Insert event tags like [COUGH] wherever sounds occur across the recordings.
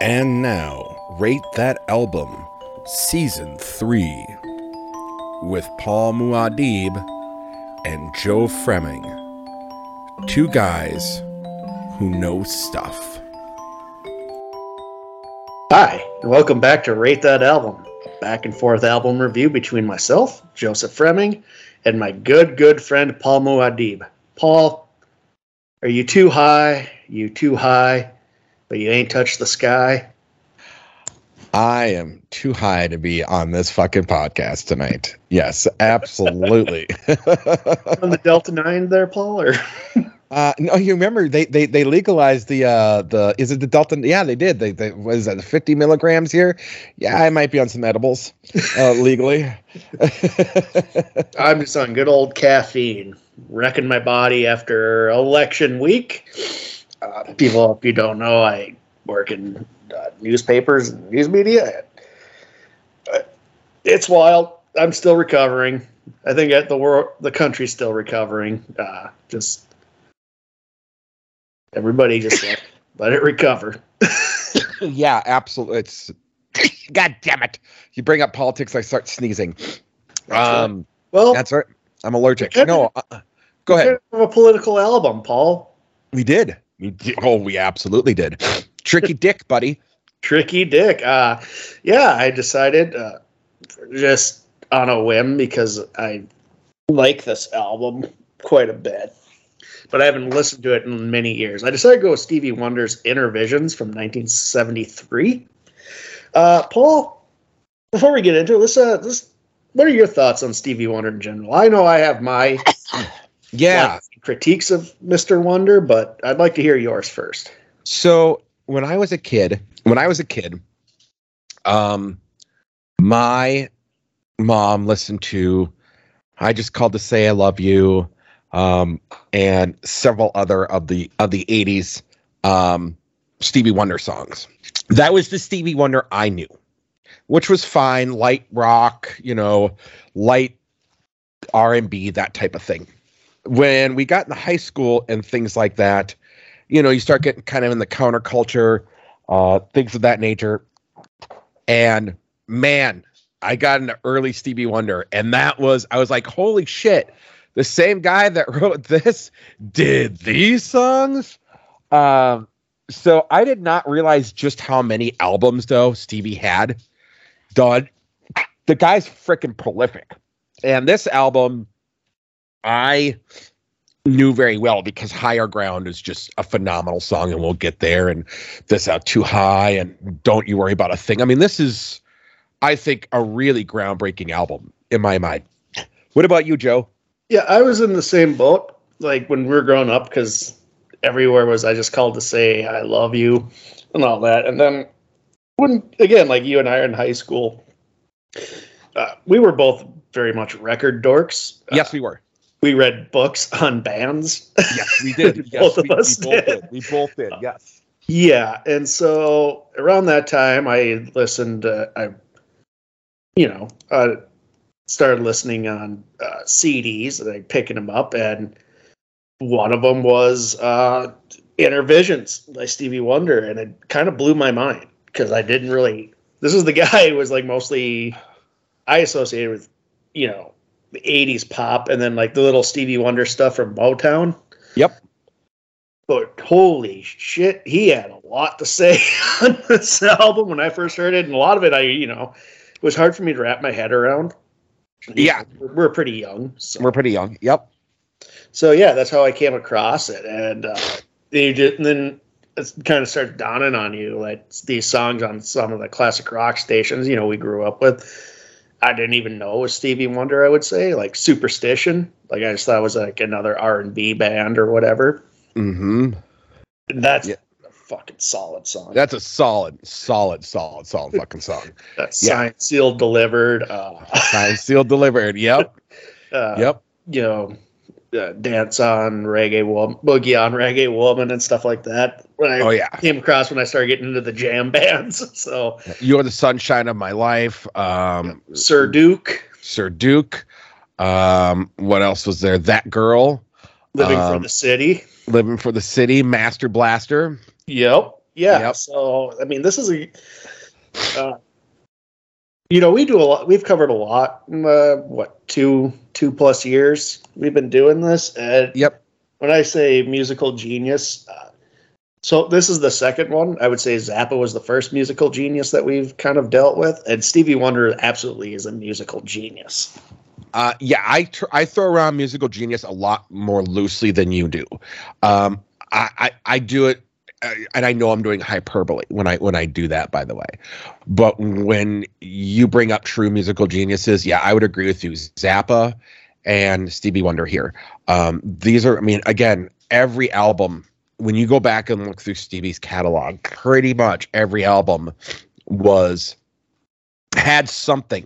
And now, Rate That Album, Season 3, with Paul Muad'Dib and Joe Fremming. Two guys who know stuff. Hi, and welcome back to Rate That Album, a back and forth album review between myself, Joseph Fremming, and my good, good friend Paul Muad'Dib. Paul, are you too high? You too high, but you ain't touched the sky? I am too high to be on this fucking podcast tonight. Yes, absolutely. [LAUGHS] On the Delta 9 there, Paul? Or [LAUGHS] Uh, no, you remember they, they they legalized the uh the is it the Delta? Yeah, they did. They, they what is that? Fifty milligrams here. Yeah, I might be on some edibles uh, [LAUGHS] legally. I'm just on good old caffeine, wrecking my body after election week. Uh, people, if you don't know, I work in uh, newspapers and news media. Uh, it's wild. I'm still recovering. I think at the world, the country's still recovering. Uh, just everybody, just let, [LAUGHS] let it recover. [LAUGHS] yeah, absolutely. It's [LAUGHS] God damn it! You bring up politics, I start sneezing. Um, Well, that's right. I'm allergic. No, uh, go ahead. of a political album, Paul. We did. Oh, we absolutely did. Tricky [LAUGHS] Dick, buddy. Tricky Dick. Uh, yeah, I decided uh, just on a whim because I like this album quite a bit, but I haven't listened to it in many years. I decided to go with Stevie Wonder's Innervisions from 1973. Uh, Paul, before we get into it, let's, uh, let's, what are your thoughts on Stevie Wonder in general? I know I have my Yeah. like, critiques of Mr. Wonder, but I'd like to hear yours first. So when I was a kid, when I was a kid, um, my mom listened to "I Just Called to Say I Love You," um, and several other of the of the '80s um, Stevie Wonder songs. That was the Stevie Wonder I knew, which was fine, light rock, you know, light R and B, that type of thing. When we got into high school and things like that, you know, you start getting kind of in the counterculture, uh, things of that nature. And man, I got into early Stevie Wonder, and that was I was like, holy shit, the same guy that [LAUGHS] wrote this did these songs. Um, so I did not realize just how many albums though Stevie had done. The guy's freaking prolific, and this album, I knew very well because Higher Ground is just a phenomenal song, and we'll get there. And this out too high, and don't you worry about a thing. I mean, this is, I think, a really groundbreaking album in my mind. What about you, Joe? Yeah, I was in the same boat. Like when we were growing up, because everywhere was I just called to say I love you and all that. And then when again, like you and I are in high school, uh, we were both very much record dorks. Uh, yes, we were. We read books on bands. Yes, we did. [LAUGHS] Yes, Both of we, us we both did. did. We both did. Yes. Yeah, and so around that time, I listened. Uh, I, you know, uh, started listening on uh, CDs and I picking them up, and one of them was uh, Innervisions by Stevie Wonder, and it kind of blew my mind because I didn't really. This is the [LAUGHS] guy who was like mostly I associated with, you know, '80s pop, and then like the little Stevie Wonder stuff from Motown Yep. but holy shit, he had a lot to say [LAUGHS] on this album when I first heard it, and a lot of it, I you know, it was hard for me to wrap my head around. Yeah. we're, pretty young, so, We're pretty young. Yep. so yeah, that's how I came across it, and uh, you just, and then it kind of started dawning on you like these songs on some of the classic rock stations, you know, we grew up with. I didn't even know it was Stevie Wonder. I would say like Superstition, like I just thought it was like another R and B band or whatever. Mm-hmm. That's Yeah. a fucking solid song. That's a solid, solid, solid, solid fucking song. [LAUGHS] That's Yeah. signed, sealed, delivered. Uh, Signed, sealed, delivered. Yep. [LAUGHS] uh, Yep. You know, uh, dance on reggae woman, boogie on reggae woman, and stuff like that. When I Oh yeah. came across when I started getting into the jam [LAUGHS] bands. So You're the sunshine of my life. Um, Sir Duke, Sir Duke. Um, what else was there? That girl living for Um, the city. living for the city. Master Blaster. Yep. Yeah. Yep. So I mean, this is a. Uh, you know, we do a lot. We've covered a lot. Uh, what two two plus years we've been doing this, and Yep. when I say musical genius, uh, so this is the second one. I would say Zappa was the first musical genius that we've kind of dealt with, and Stevie Wonder absolutely is a musical genius. Uh, yeah, I tr- I throw around musical genius a lot more loosely than you do. Um, I, I I do it, and I know I'm doing hyperbole when I when I do that. By the way, but when you bring up true musical geniuses, yeah, I would agree with you. Zappa and Stevie Wonder here. Um, these are, I mean, again, every album. When you go back and look through Stevie's catalog, pretty much every album was had something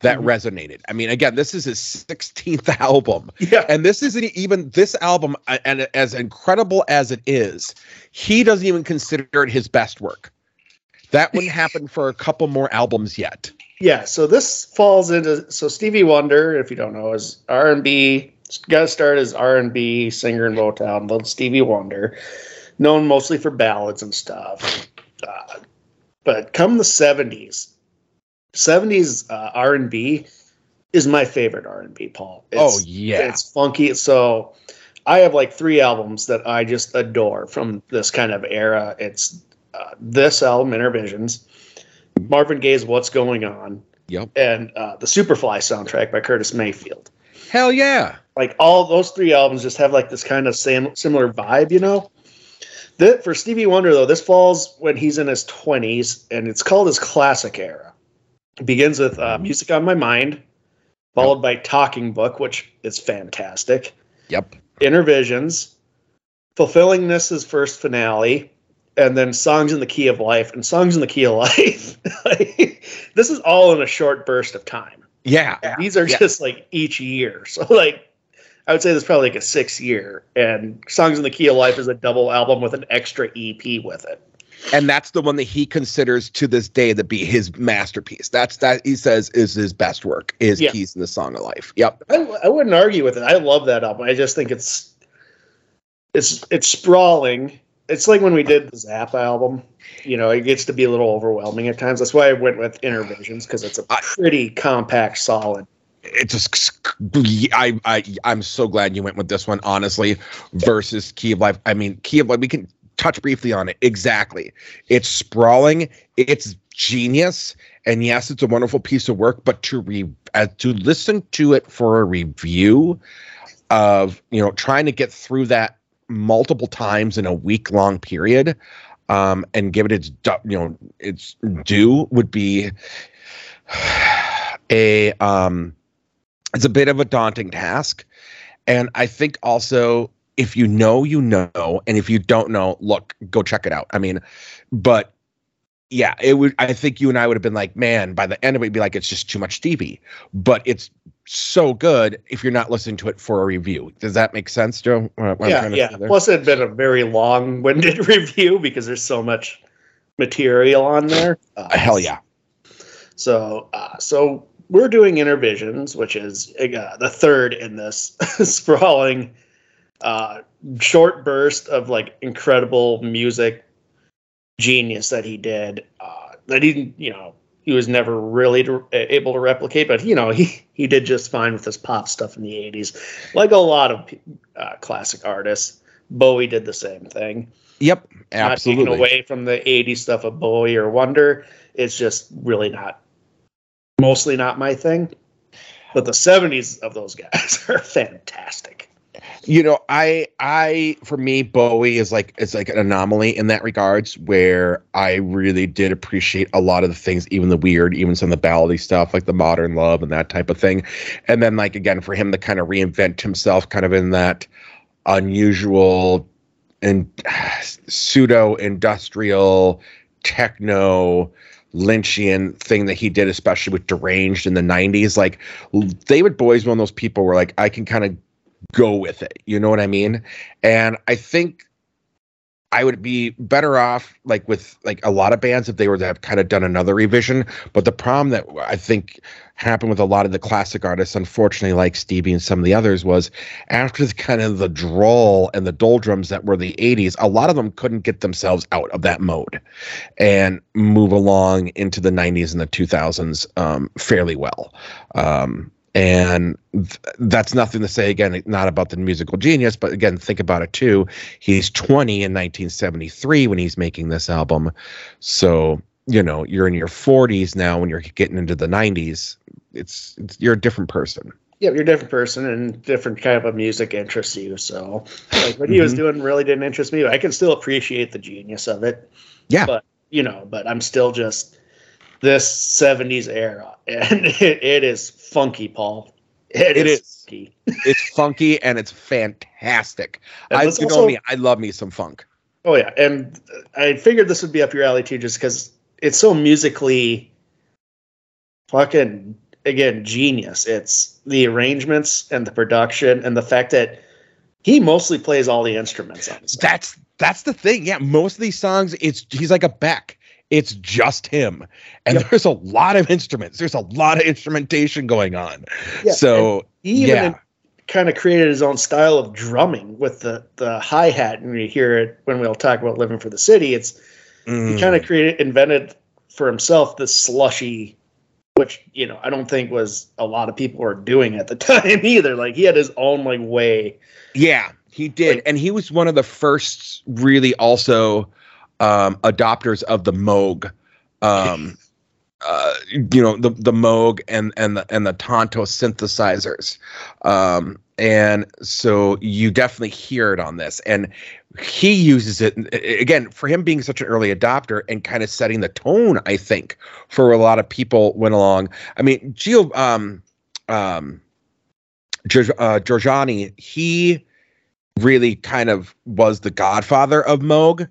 that Mhm. resonated. I mean, again, this is his 16th [LAUGHS] album. Yeah, And this isn't even this album, and as incredible as it is, he doesn't even consider it his best work. That wouldn't happen for a couple more albums yet. yeah. So this falls into so Stevie Wonder, if you don't know, is R and B. Got to start as R and B singer in Motown, little Stevie Wonder, known mostly for ballads and stuff. Uh, but come the seventies, seventies uh, R and B is my favorite R and B. Paul. oh yeah, it's funky. So I have like three albums that I just adore from this kind of era. It's uh, this album, Innervisions, Marvin Gaye's "What's Going On," yep, and uh, the Superfly soundtrack by Curtis Mayfield. hell yeah, Like all those three albums just have like this kind of same similar vibe, you know. That for Stevie Wonder though, this falls when he's in his twenties, and it's called his classic era. It begins with uh, "Music on My Mind," followed by "Talking Book," which is fantastic. yep, Innervisions, fulfilling this his first finale, and then songs in the key of life and songs in the key of [LAUGHS] life. [LAUGHS] This is all in a short burst of time. yeah, These are Yeah. just like each year. [LAUGHS] So like I would say there's probably like a six year and Songs in the Key of Life is a double album with an extra EP with it. And that's the one that he considers to this day to be his masterpiece. That's that he says is his best work. Is Yeah. Keys in the Song of Life. Yep. I, I wouldn't argue with it. I love that album. I just think it's it's it's sprawling. It's like when we did the Zap album. You know, it gets to be a little overwhelming at times. That's why I went with Innervisions because it's a pretty compact, solid. It's just I I I'm so glad you went with this one honestly versus Key of Life. I mean Key of Life we can touch briefly on it. Exactly. It's sprawling, it's genius, and yes, it's a wonderful piece of work, but to re uh, to listen to it for a review of, you know, trying to get through that multiple times in a week long period um and give it its you know its due would be [SIGHS] a um it's a bit of a daunting task and i think also if you know you know and if you don't know look go check it out. I mean but yeah it would i think you and i would have been like man by the end of it it'd be like it's just too much stevie but it's so good if you're not listening to it for a review. Does that make sense joe? What- yeah, yeah. Plus, it had been a very long-winded [LAUGHS] review because there's so much material on there. Uh, hell yeah. So, uh, so we're doing Innervisions, which is uh, the third in this [LAUGHS] sprawling, uh, short burst of like incredible music genius that he did. Uh, that he, you know, he was never really to, able to replicate, but you know, he he did just fine with his pop stuff in the '80s, like a lot of uh, classic artists. Bowie did the same thing yep not taking absolutely away from the 80s stuff of Bowie or Wonder. It's just really not, mostly not my thing. But the 70s of those guys [LAUGHS] are fantastic. You know i i for me bowie is like is like an anomaly in that regards where i really did appreciate a lot of the things even the weird even some of the ballady stuff like the modern love and that type of thing. And then like again for him to kind of reinvent himself kind of in that unusual and pseudo industrial techno lynchian thing that he did especially with deranged in the 90s like david bowie's one of those people where like i can kind of go with it. You know what I mean? And I think I would be better off like with like a lot of bands if they were to have kind of done another revision. But the problem that I think happened with a lot of the classic artists, unfortunately, like Stevie and some of the others, was after the kind of the drawl and the doldrums that were the 80s, a lot of them couldn't get themselves out of that mode and move along into the 90s and the 2000s um, fairly well. Um, and th- that's nothing to say again not about the musical genius but again think about it too. He's 20 in 1973 when he's making this album. So you know you're in your 40s now when you're getting into the 90s it's, it's you're a different person. Yeah you're a different person and different kind of music interests you. So like what he was Mm-hmm. doing really didn't interest me. I can still appreciate the genius of it. Yeah. But you know but i'm still just this 70s era [LAUGHS] and it, it is funky paul. It it is, is. funky. It's funky and it's fantastic. And i you let's know me i love me some funk. Oh yeah and i figured this would be up your alley too just because it's so musically fucking again genius. It's the arrangements and the production and the fact that he mostly plays all the instruments on that's that's the thing. Yeah most of these songs it's he's like a beck it's just him. And Yep. there's a lot of instruments. There's a lot of instrumentation going on. Yeah, so he even yeah. kind of created his own style of drumming with the the hi-hat. And you hear it when we'll talk about living for the city. It's Mm. he kind of created invented for himself this slushy which you know i don't think was a lot of people were doing at the [LAUGHS] time either. Like he had his own like way. Yeah, he did, Like- and he was one of the first really also um, adopters of the Moog. Um, [LAUGHS] uh, you know the the Moog and and the and the Tonto synthesizers, um, and so you definitely hear it on this, and he uses it again for him being such an early adopter and kind of setting the tone. I think for a lot of people went along. I mean, Gio, um, um, uh, Giorgiani, he really kind of was the godfather of Moog,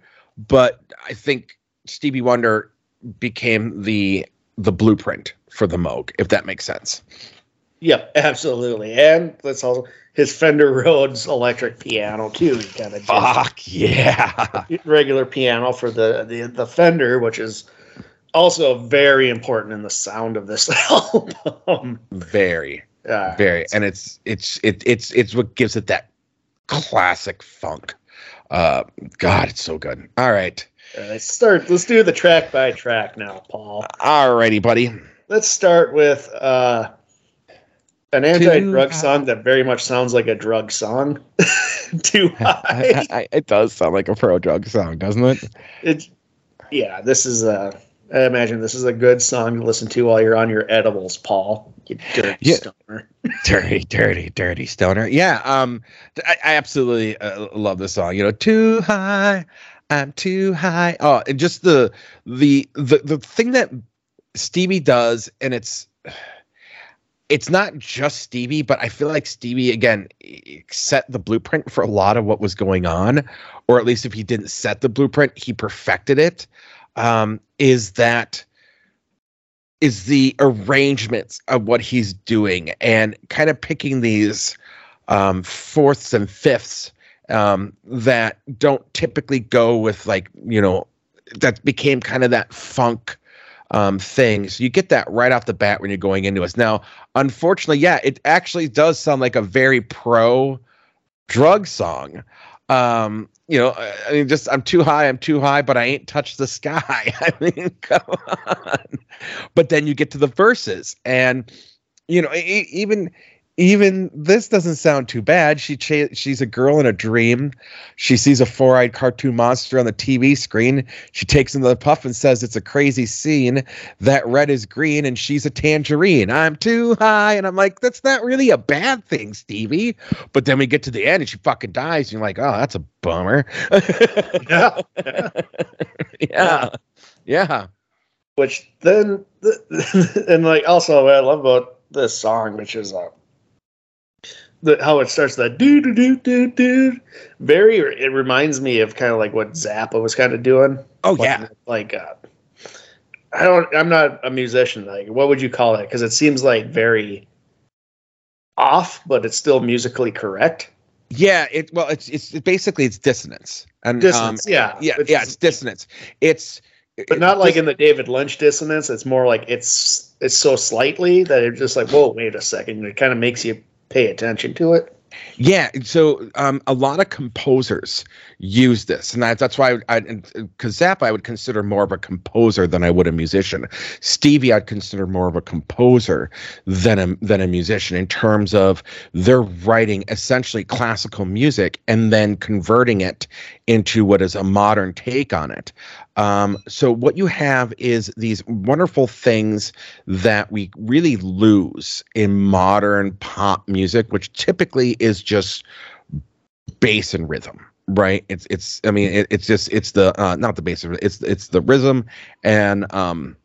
but I think Stevie Wonder became the the blueprint for the Moog, if that makes sense. yep absolutely and let's also his fender rhodes electric piano too he kind of Fuck yeah. [LAUGHS] regular piano for the, the the fender which is also very important in the sound of this [LAUGHS] album Very, Uh, very. And it's it's it, it's it's what gives it that classic funk. Uh God, it's so good. All right. all right, let's start let's do the track by track now paul All righty, buddy. let's start with uh an anti-drug song that very much sounds like a drug song [LAUGHS] too high [LAUGHS] it does sound like a pro drug song, doesn't it? it, yeah this is a i imagine this is a good song to listen to while you're on your edibles paul you dirty Yeah. stoner [LAUGHS] dirty, dirty, dirty stoner. Yeah, um, I, I absolutely uh, love this song. You know, too high, I'm too high. Oh, and just the the the the thing that Stevie does, and it's it's not just Stevie, but I feel like Stevie again set the blueprint for a lot of what was going on, or at least if he didn't set the blueprint, he perfected it. Um, is that is the arrangements of what he's doing and kind of picking these um, fourths and fifths um, that don't typically go with like you know that became kind of that funk um, thing. So you get that right off the bat when you're going into us. Now, unfortunately, yeah, it actually does sound like a very pro drug song. Um, you know, I mean, just I'm too high, I'm too high, but I ain't touched the sky. [LAUGHS] I mean, come on. But then you get to the verses, and you know, even even this doesn't sound too bad. She cha- she's a girl in a dream. She sees a four-eyed cartoon monster on the TV screen. She takes another puff and says, "It's a crazy scene. That red is green, and she's a tangerine. I'm too high." And I'm like, "That's not really a bad thing, Stevie." But then we get to the end, and she fucking dies. And you're like, "Oh, that's a bummer." [LAUGHS] yeah yeah, yeah. which then [LAUGHS] and like also what I love about this song, which is uh, the how it starts that do do do do do very it reminds me of kind of like what Zappa was kind of doing. Oh Like- yeah. like uh, I don't I'm not a musician. Like what would you call it? Because it seems like very off, but it's still musically correct. Yeah, it well, it's it's basically it's dissonance. And Dissonance, um, yeah. yeah, Which yeah, it's dissonance. It's but not like in the David Lynch dissonance. It's more like it's it's so slightly that it's just like, whoa, wait a second. It kind of makes you pay attention to it. Yeah, so um, a lot of composers use this, and that, that's why I, because Zappa I would consider more of a composer than I would a musician. Stevie I'd consider more of a composer than a than a musician in terms of they're writing essentially classical music and then converting it into what is a modern take on it. Um, so what you have is these wonderful things that we really lose in modern pop music, which typically is just bass and rhythm right? It's it's i mean it, it's just it's the uh not the bass it's it's the rhythm and um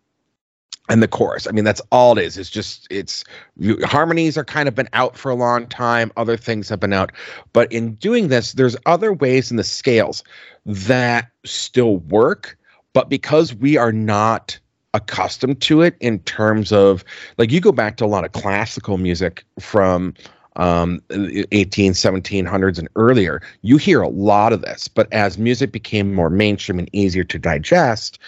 and the chorus. I mean that's all it is. It's just it's you, harmonies are kind of been out for a long time. Other things have been out. But in doing this there's other ways in the scales that still work but because we are not accustomed to it in terms of like you go back to a lot of classical music from um 18 1700s and earlier you hear a lot of this. But as music became more mainstream and easier to digest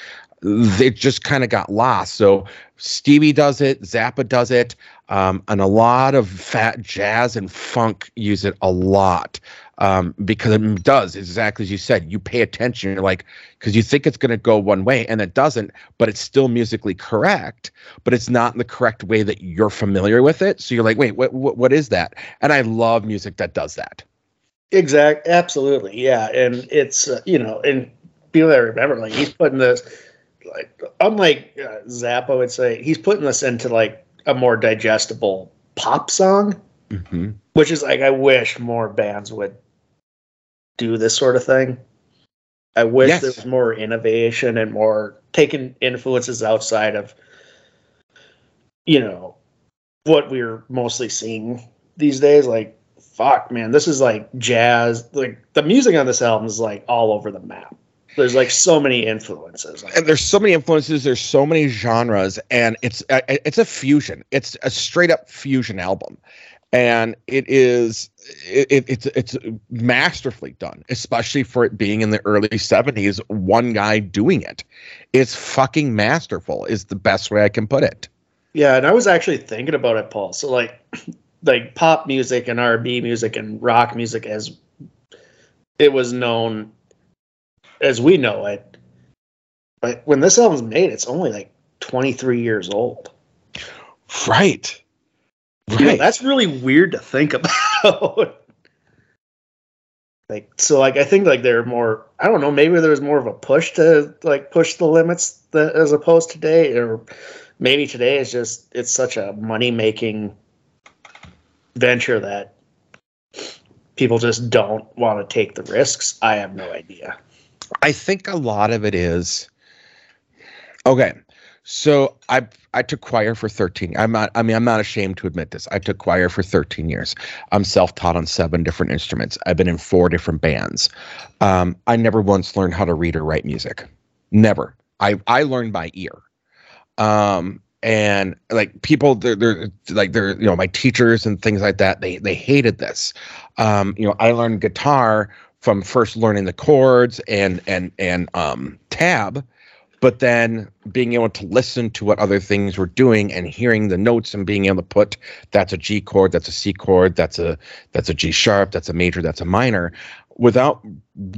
it just kind of got lost. So stevie does it zappa does it um, and a lot of fat jazz and funk use it a lot um, because it does exactly as you said you pay attention you're like because you think it's going to go one way and it doesn't but it's still musically correct but it's not in the correct way that you're familiar with it so you're like wait what what, what is that and i love music that does that Exact, absolutely, yeah. And it's uh, you know, and people that remember, like he's putting this, like unlike uh, Zappa would say, he's putting this into like a more digestible pop song, mm-hmm. which is like I wish more bands would do this sort of thing. I wish Yes. there was more innovation and more taking influences outside of, you know, what we're mostly seeing these days. Like, fuck, man, this is like jazz. Like the music on this album is like all over the map. There's like so many influences. and there's so many influences there's so many genres and it's uh, it's a fusion it's a straight up fusion album and it is it, it, it's it's masterfully done especially for it being in the early 70s one guy doing it it's fucking masterful is the best way i can put it Yeah, and I was actually thinking about it, Paul. So like [CLEARS THROAT] like pop music and R&B music and rock music as it was known as we know it. But when this album's made, it's only like 23 years old. right You know, that's really weird to think about. [LAUGHS] like so like I think like there are more I don't know, maybe there was more of a push to like push the limits that, as opposed to today or maybe today is just it's such a money making venture that people just don't want to take the risks. I have no idea. I think a lot of it is okay. So I I took choir for 13. I'm not I mean I'm not ashamed to admit this. I took choir for 13 years. I'm self-taught on seven different instruments. I've been in four different bands. Um, I never once learned how to read or write music. Never. I I learned by ear. Um and like people they're, they're like they're you know my teachers and things like that they they hated this um you know i learned guitar from first learning the chords and and and um tab but then being able to listen to what other things were doing and hearing the notes and being able to put that's a G chord, that's a C chord, that's a that's a G sharp, that's a major, that's a minor, without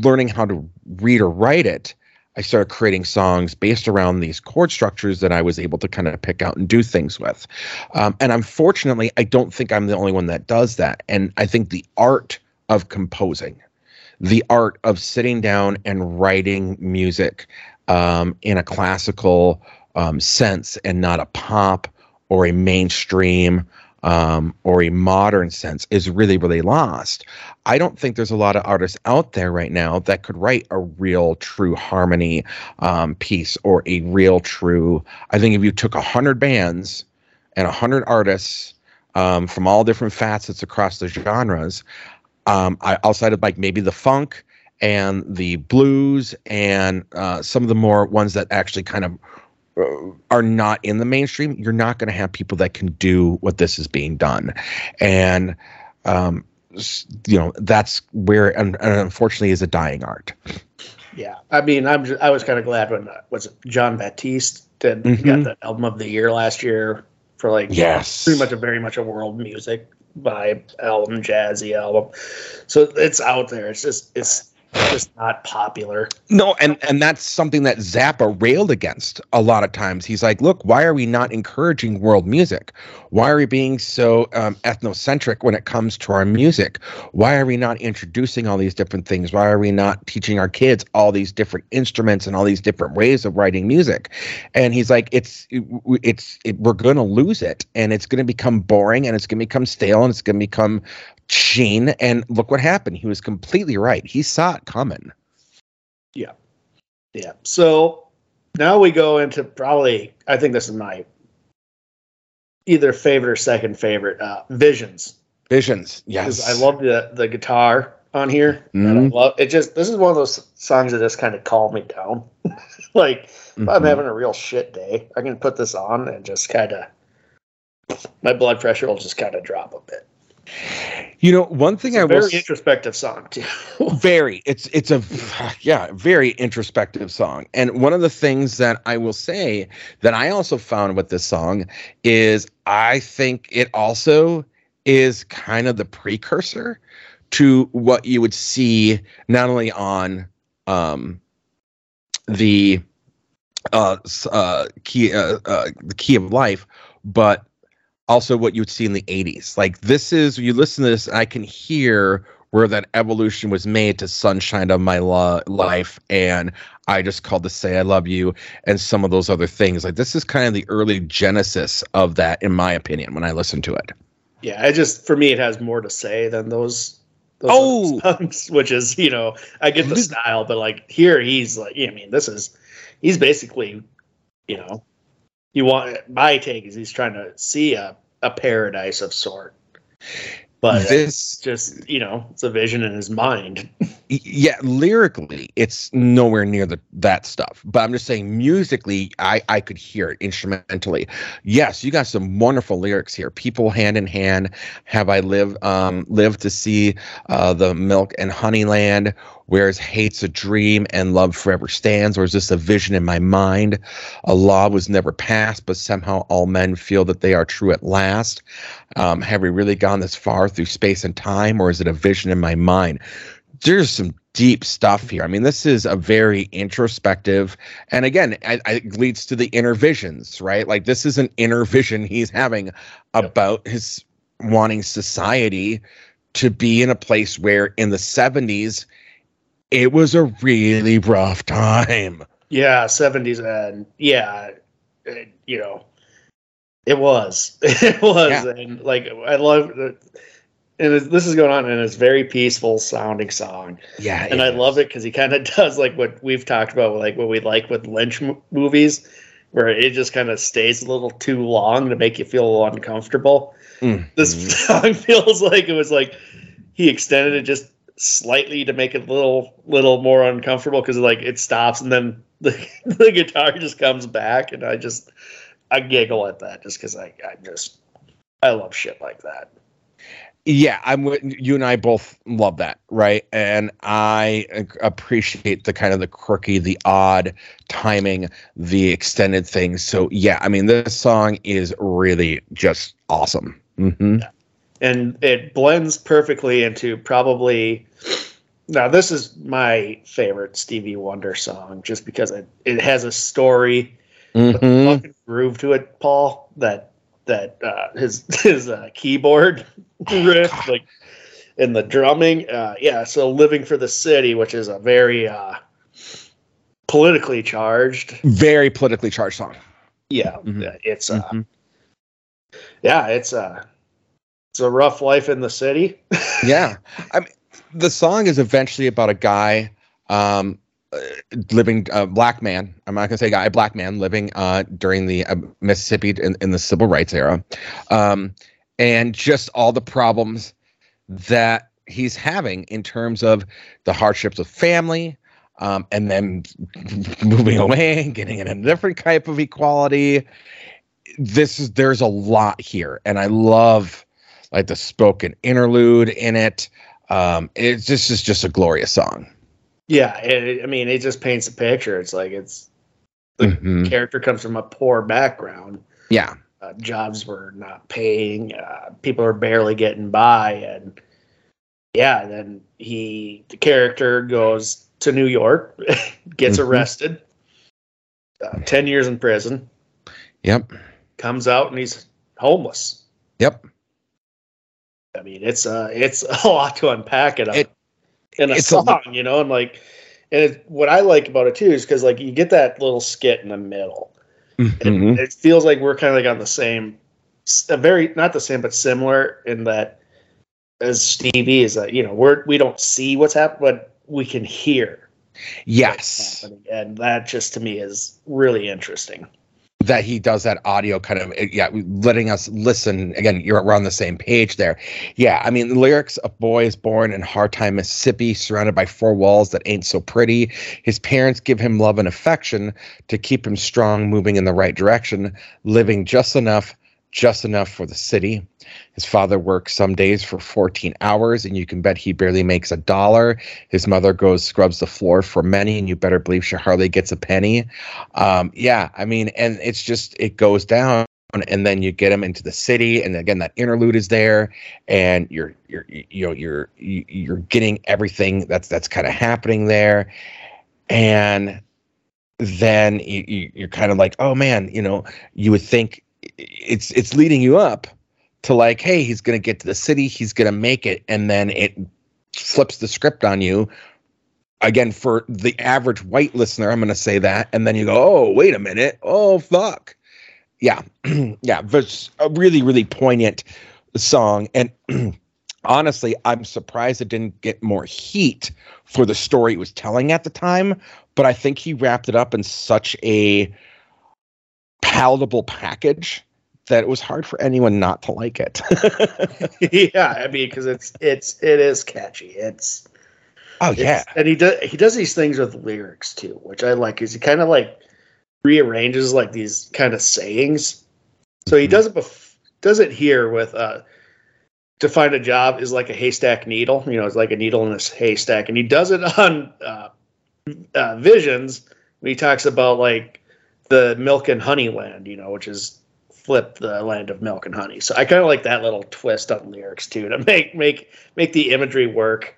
learning how to read or write it, I started creating songs based around these chord structures that I was able to kind of pick out and do things with. Um, and unfortunately, I don't think I'm the only one that does that. And I think the art of composing, the art of sitting down and writing music um, in a classical um, sense and not a pop or a mainstream um, or a modern sense is really, really lost. I don't think there's a lot of artists out there right now that could write a real, true harmony um, piece or a real, true. I think if you took a hundred bands and a hundred artists um, from all different facets across the genres, um, I, outside of like maybe the funk and the blues and uh, some of the more ones that actually kind of uh, are not in the mainstream, you're not going to have people that can do what this is being done. And um, you know that's where and, and unfortunately is a dying art Yeah, I mean, I'm just, I was kind of glad when uh, was it Jon Batiste did Mhm. got the album of the year last year for like yes pretty much a very much a world music vibe album, jazzy album. So it's out there. It's just it's just not popular. No, and and that's something that Zappa railed against a lot of times. He's like, "Look, why are we not encouraging world music? Why are we being so um, ethnocentric when it comes to our music? Why are we not introducing all these different things? Why are we not teaching our kids all these different instruments and all these different ways of writing music?" And he's like, "It's it's it, we're going to lose it, and it's going to become boring, and it's going to become stale, and it's going to become sheen." And look what happened. He was completely right. He saw it coming. Yeah. So now we go into probably I think this is my either favorite or second favorite uh, visions. Visions, yes. I love the the guitar on here. And I love it. Just this is one of those songs that just kind of calm me down. [LAUGHS] like if I'm having a real shit day, I can put this on and just kind of my blood pressure will just kind of drop a bit. You know, one thing I a will very introspective song too. [LAUGHS] very it's it's a yeah very introspective song and one of the things that i will say that i also found with this song is i think it also is kind of the precursor to what you would see not only on um the uh, uh key uh, uh the key of life but also what you would see in the 80s like this is you listen to this i can hear where that evolution was made to sunshine of my lo- life and i just called to say i love you and some of those other things like this is kind of the early genesis of that in my opinion when i listen to it yeah, I just for me it has more to say than those. those Oh! [LAUGHS] songs, which is you know I get the style, but like here he's like I mean this is he's basically you know you want my take is he's trying to see a a paradise of sort, but this just you know it's a vision in his mind. [LAUGHS] Yeah lyrically it's nowhere near the that stuff. But i'm just saying musically i i could hear it instrumentally. Yes you got some wonderful lyrics here. People hand in hand have i lived um lived to see uh the milk and honey land whereas hate's a dream and love forever stands or is this a vision in my mind? A law was never passed but somehow all men feel that they are true at last. Um have we really gone this far through space and time or is it a vision in my mind there's some deep stuff here. I mean, this is a very introspective, and again, I, I, it leads to the inner visions, right? Like this is an inner vision he's having about his wanting society to be in a place where in the 70s it was a really rough time. Yeah, seventies and yeah, it, you know, it was, [LAUGHS] it was, Yeah. and like I love the, and this is going on, in this very peaceful sounding song, Yeah, and I love it because he kind of [LAUGHS] does like what we've talked about, like what we like with Lynch m- movies, where it just kind of stays a little too long to make you feel uncomfortable. Mm. This [LAUGHS] song feels like it was like he extended it just slightly to make it a little little more uncomfortable because like it stops and then [LAUGHS] the, the guitar just comes back and I just I giggle at that just because I I just I love shit like that. Yeah i'm with you and i both love that right? And I appreciate the kind of the quirky the odd timing the extended things. So yeah i mean this song is really just awesome. Hmm and it blends perfectly into probably now this is my favorite Stevie Wonder song just because it, it has a story hmm fucking groove to it, Paul. That that uh, his [LAUGHS] his uh, keyboard [LAUGHS] riff, like in the drumming. Uh, yeah, so living for the city, which is a very uh, politically charged. very politically charged song Yeah, Mhm. it's uh, Mhm. yeah, it's uh, it's a rough life in the city. [LAUGHS] yeah i mean the song is eventually about a guy um uh, living a black man i'm not gonna say guy black man living uh during the uh, mississippi in, in the civil rights era um and just all the problems that he's having in terms of the hardships of family um, and then moving away getting in a different type of equality this is there's a lot here and i love like the spoken interlude in it. Um, it's this is just a glorious song. Yeah, it, I mean, it just paints a picture. It's like it's the Mhm. character comes from a poor background. Yeah, Uh, jobs were not paying. Uh, people are barely getting by, and yeah, then he the character goes to New York, [LAUGHS] gets Mhm. arrested, uh, ten years in prison, yep, comes out and he's homeless. yep. I mean, it's uh, it's [LAUGHS] a lot to unpack it, It- in a it's a- song, you know, and like, and it, what I like about it too is because like you get that little skit in the middle. Mhm. It, feels like we're kind of like on the same, a very not the same, but similar in that as Stevie is that you know we're we don't see what's happening, but we can hear Yes, happening, and that just to me is really interesting. That he does that audio kind of yeah, letting us listen again. You're we're on the same page there. Yeah, I mean the lyrics: "A boy is born in hard time Mississippi, surrounded by four walls that ain't so pretty. His parents give him love and affection to keep him strong, moving in the right direction, living just enough." Just enough for the city. His father works some days for 14 hours, and you can bet he barely makes a dollar. His mother goes scrubs the floor for many, and you better believe she hardly gets a penny. Um, yeah, I mean, and it's just it goes down, and then you get him into the city, and again that interlude is there, and you're you're you know you're you- you're getting everything that's that's kind of happening there, and then you you're kind of like, oh man, you know, you would think it's it's leading you up to like, hey, he's gonna get to the city, he's gonna make it, and then it flips the script on you. Again for the average white listener i'm going to say that and then you go oh wait a minute oh fuck. Yeah [CLEARS THROAT] yeah but a really really poignant song and [CLEARS THROAT] honestly i'm surprised it didn't get more heat for the story it was telling at the time but i think he wrapped it up in such a palatable package that it was hard for anyone not to like it [LAUGHS] yeah, I mean, because it's it's it is catchy. It's oh yeah It's- and he does he does these things with lyrics too, which I like. Is he kind of like rearranges like these kind of sayings. So he Mhm. does it. Bef- does it here with uh, to find a job is like a haystack needle. You know, it's like a needle in this haystack, and he does it [LAUGHS] on uh, uh, visions. When he talks about like the milk and honey land, you know, which is flip the land of milk and honey. So I kind of like that little twist on lyrics too to make make make the imagery work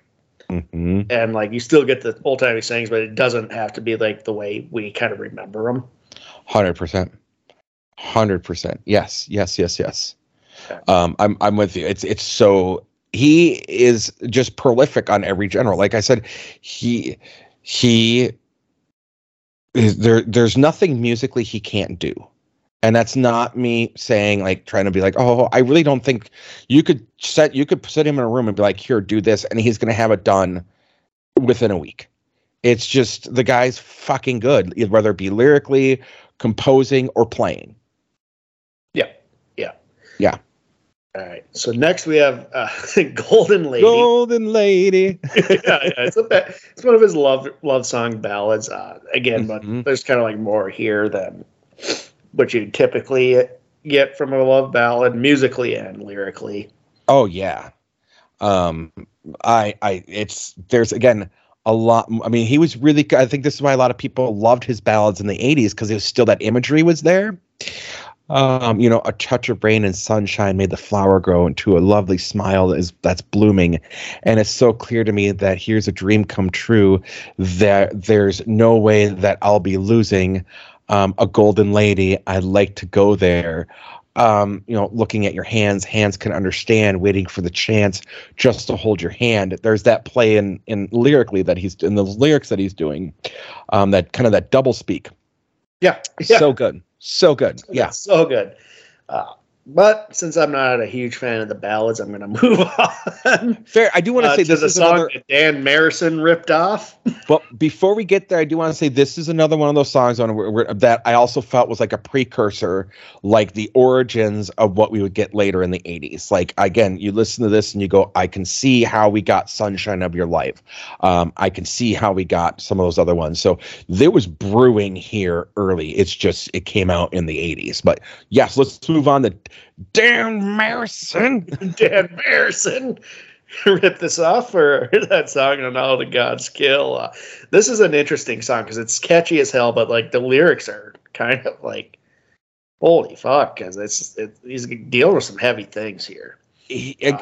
Mhm. and like you still get the old timey sayings, but it doesn't have to be like the way we kind of remember them. Hundred percent, hundred percent. Yes, yes, yes, yes. Okay. Um, I'm I'm with you. It's it's so he is just prolific on every genre. Like I said, he he is there. There's nothing musically he can't do, and that's not me saying like trying to be like, oh, I really don't think you could set you could sit him in a room and be like, here, do this, and he's gonna have it done within a week. It's just the guy's fucking good, whether it be lyrically, composing, or playing. Yeah yeah yeah all right. So next we have uh, [LAUGHS] Golden Lady. Golden Lady. [LAUGHS] yeah, yeah, it's, a, it's one of his love love song ballads. Uh, again, but Mhm. there's kind of like more here than what you typically get from a love ballad, musically and lyrically. Oh yeah. Um I I it's there's again a lot I mean he was really I think this is why a lot of people loved his ballads in the 80s cuz it was still that imagery was there. Um you know a touch of rain and sunshine made the flower grow into a lovely smile that is that's blooming and it's so clear to me that here's a dream come true that there's no way that I'll be losing um, a golden lady I'd like to go there um, you know, looking at your hands, hands can understand, waiting for the chance just to hold your hand. There's that play in in lyrically that he's in the lyrics that he's doing, um, that kind of that double speak. Yeah, yeah. So good, so good. Yeah, so good. Uh, but since I'm not a huge fan of the ballads, I'm going [LAUGHS] to move on. fair. I do want to uh, say to this is song another. that Dan Marison ripped off. [LAUGHS] But before we get there, I do want to say this is another one of those songs on where, where- that I also felt was like a precursor, like the origins of what we would get later in the '80s. Like again, you listen to this and you go, I can see how we got "Sunshine of Your Life." Um, I can see how we got some of those other ones. So there was brewing here early. It's just it came out in the '80s. But yes, let's move on to Dan Marison. [LAUGHS] Dan Marison [LAUGHS] rip this off for [LAUGHS] that song on all the gods kill. Uh, this is an interesting song because it's catchy as hell, but like the lyrics are kind of like holy fuck because it's it, he's dealing with some heavy things here. He, uh,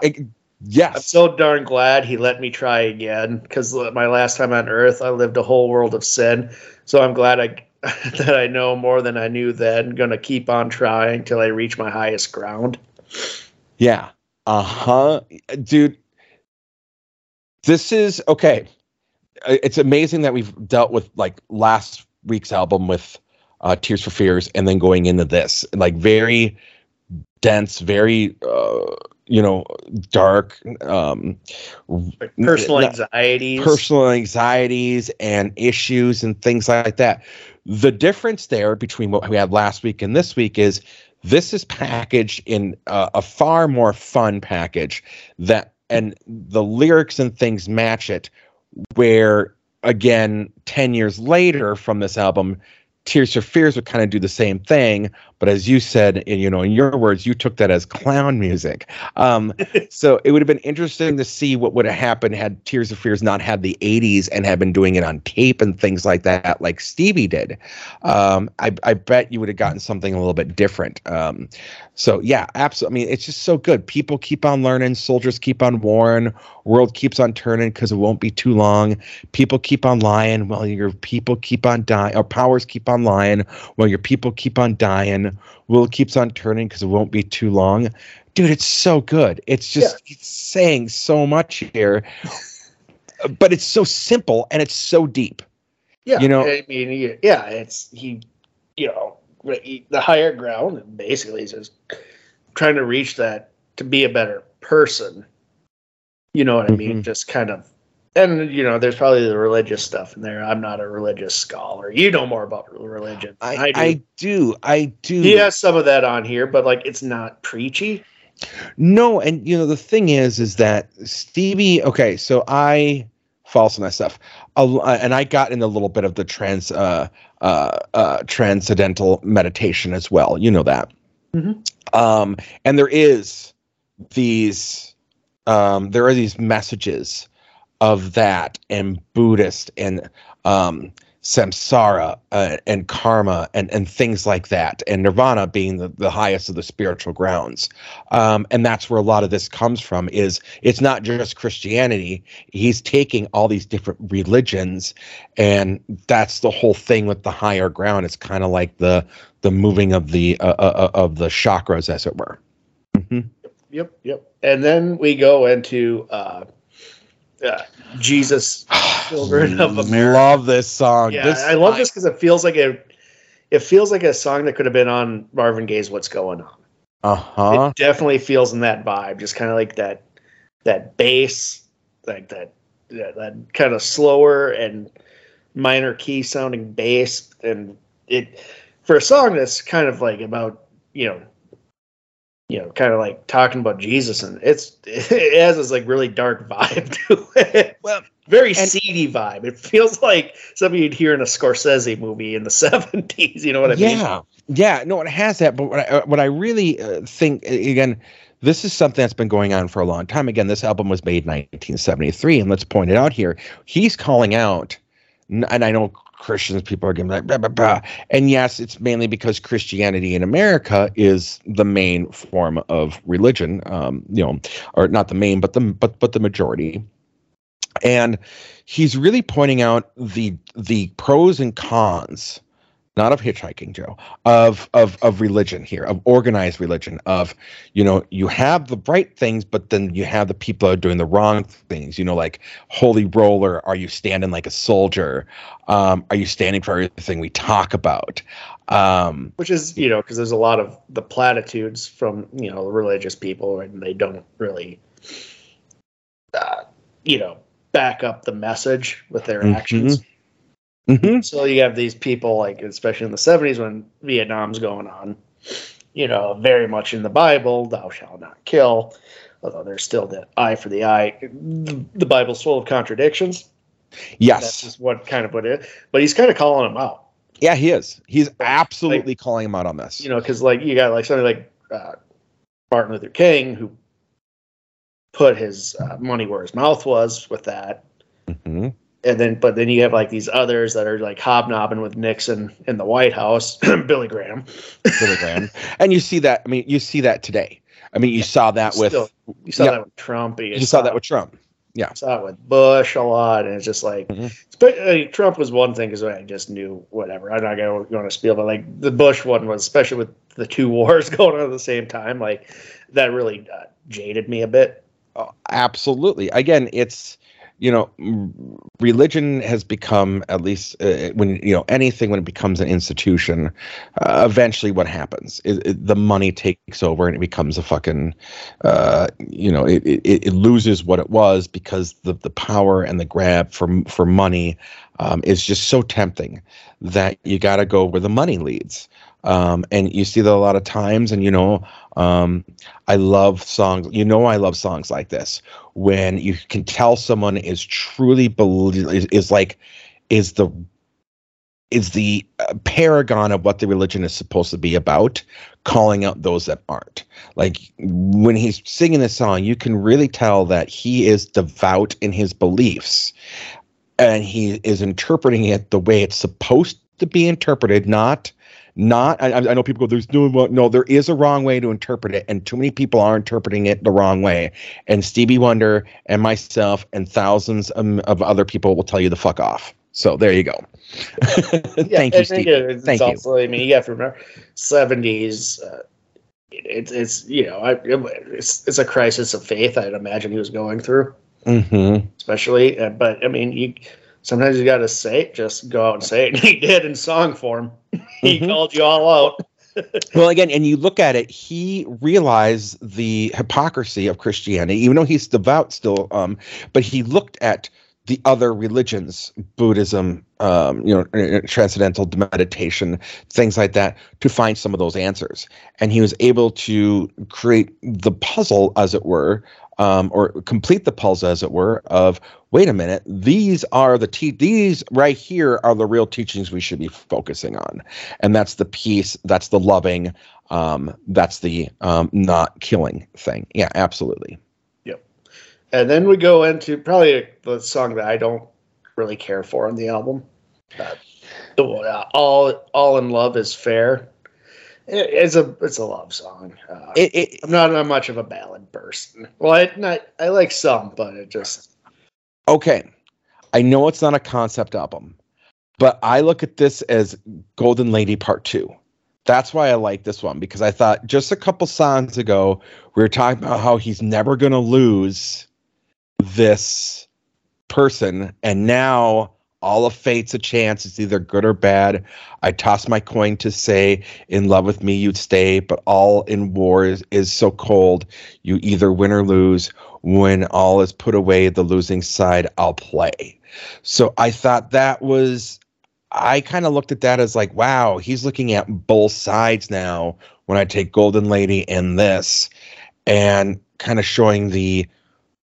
yes, I'm so darn glad he let me try again because my last time on Earth I lived a whole world of sin. So I'm glad I [LAUGHS] that I know more than I knew then. Going to keep on trying till I reach my highest ground. Yeah. Uh huh, dude. This is okay. It's amazing that we've dealt with like last week's album with uh, Tears for Fears, and then going into this, like very dense, very uh, you know dark, um, like personal anxieties, personal anxieties, and issues and things like that. The difference there between what we had last week and this week is this is packaged in a, a far more fun package that and the lyrics and things match it where again 10 years later from this album Tears for Fears would kind of do the same thing, but as you said, in, you know, in your words, you took that as clown music. Um, [LAUGHS] so it would have been interesting to see what would have happened had Tears of Fears not had the '80s and had been doing it on tape and things like that, like Stevie did. Um, I, I, bet you would have gotten something a little bit different. Um, so yeah, absolutely. I mean, it's just so good. People keep on learning. Soldiers keep on warring. World keeps on turning because it won't be too long. People keep on lying. Well, your people keep on dying. Or powers keep on lying. Well, your people keep on dying. World keeps on turning because it won't be too long. Dude, it's so good. It's just yeah. it's saying so much here, but it's so simple and it's so deep. Yeah, you know. I mean, yeah, it's he. You know, the higher ground basically is just trying to reach that to be a better person you know what i mean mm-hmm. just kind of and you know there's probably the religious stuff in there i'm not a religious scholar you know more about religion i, I do. I do i do he has some of that on here but like it's not preachy no and you know the thing is is that stevie okay so i follow some of that stuff uh, and i got in a little bit of the trans uh, uh, uh, transcendental meditation as well. You know that. Mm-hmm. Um, and there is these, um, there are these messages of that and Buddhist and um, samsara uh, and karma and, and things like that, and nirvana being the, the highest of the spiritual grounds. Um, and that's where a lot of this comes from is it's not just Christianity. He's taking all these different religions, and that's the whole thing with the higher ground. It's kind of like the the moving of the uh, uh, uh, of the chakras, as it were. Mm-hmm. Yep, yep. And then we go into uh, Jesus, [SIGHS] Children of America. Love this song. Yeah, this, I love this because it feels like a, it feels like a song that could have been on Marvin Gaye's "What's Going On." Uh huh. It definitely feels in that vibe, just kind of like that, that bass, like that, that, that kind of slower and minor key sounding bass, and it for a song that's kind of like about you know you know, kind of like talking about Jesus, and it's [LAUGHS] it has this like really dark vibe [LAUGHS] to it. Well, very and, seedy vibe. It feels like something you'd hear in a Scorsese movie in the [LAUGHS] seventies. You know what I yeah. mean? Yeah, yeah. No, it has that. But what I, what I really uh, think again, this is something that's been going on for a long time. Again, this album was made in 1973, and let's point it out here. He's calling out, and I know Christians, people are getting like, blah, blah, blah. And yes, it's mainly because Christianity in America is the main form of religion, um, you know, or not the main, but the but but the majority. And he's really pointing out the the pros and cons not of hitchhiking, Joe, of of of religion here, of organized religion, of you know, you have the right things, but then you have the people that are doing the wrong things. You know, like holy roller, are you standing like a soldier? Um, are you standing for everything we talk about? Um, Which is, you know, because there's a lot of the platitudes from you know religious people, and they don't really, uh, you know, back up the message with their mm-hmm. actions. Mm-hmm. So you have these people, like especially in the '70s when Vietnam's going on, you know, very much in the Bible, "Thou shalt not kill." Although there's still the eye for the eye. The Bible's full of contradictions. Yes, that's just what kind of what it. But he's kind of calling him out. Yeah, he is. He's absolutely like, calling him out on this. You know, because like you got like something like uh, Martin Luther King, who put his uh, money where his mouth was with that. Mhm. And then, but then you have like these others that are like hobnobbing with Nixon in the White House, [CLEARS THROAT] Billy Graham. Billy Graham. and you see that. I mean, you see that today. I mean, you saw that with Still, you saw yeah. that with Trump. you saw that with Trump. Yeah, saw it with Bush a lot, and it's just like, Mhm. uh, Trump was one thing because I just knew whatever. I'm not gonna go on a spiel, but like the Bush one was, especially with the two [LAUGHS] wars going on at the same time, like that really uh, jaded me a bit. Oh, absolutely. Again, it's you know, religion has become at least uh, when you know anything when it becomes an institution. Uh, eventually, what happens is the money takes over and it becomes a fucking, uh, you know, it, it, it loses what it was because the the power and the grab for for money um, is just so tempting that you got to go where the money leads. Um, and you see that a lot of times, and you know, um, I love songs. You know, I love songs like this when you can tell someone is truly believe is, is like is the is the uh, paragon of what the religion is supposed to be about calling out those that aren't. Like when he's singing this song you can really tell that he is devout in his beliefs and he is interpreting it the way it's supposed to be interpreted not not I, I know people go there's no no there is a wrong way to interpret it and too many people are interpreting it the wrong way and stevie wonder and myself and thousands of, of other people will tell you the fuck off so there you go [LAUGHS] thank you I steve It's Thank you. also, I mean, you have to remember, seventies. Uh, it's it's you know, I, it's it's a crisis of faith. I'd imagine he was going through, hmm especially. Uh, but I mean, you sometimes you got to say it. Just go out and say it. And [LAUGHS] he did in song form. [LAUGHS] he Mhm. called you all out. [LAUGHS] Well, again, and you look at it, he realized the hypocrisy of Christianity, even though he's devout still. Um, but he looked at the other religions, Buddhism, um, you know, transcendental meditation, things like that, to find some of those answers. And he was able to create the puzzle, as it were, um, or complete the puzzle, as it were, of wait a minute, these are the te- these right here are the real teachings we should be focusing on and that's the peace that's the loving um that's the um not killing thing yeah absolutely Yep. And then we go into probably the song that I don't really care for on the album. The uh, all all in love is fair. It- it's a it's a love song. Uh, it, it I'm not, much of a ballad person. Well, I not I like some, but it just okay i know it's not a concept album but i look at this as golden lady part two that's why i like this one because i thought just a couple songs ago we were talking about how he's never going to lose this person and now all of fate's a chance. It's either good or bad. I toss my coin to say in love with me you'd stay. But all in war is, is so cold. You either win or lose. When all is put away the losing side i'll play. So i thought that was i kind of looked at that as like wow he's looking at both sides now when i take golden lady and this and kind of showing the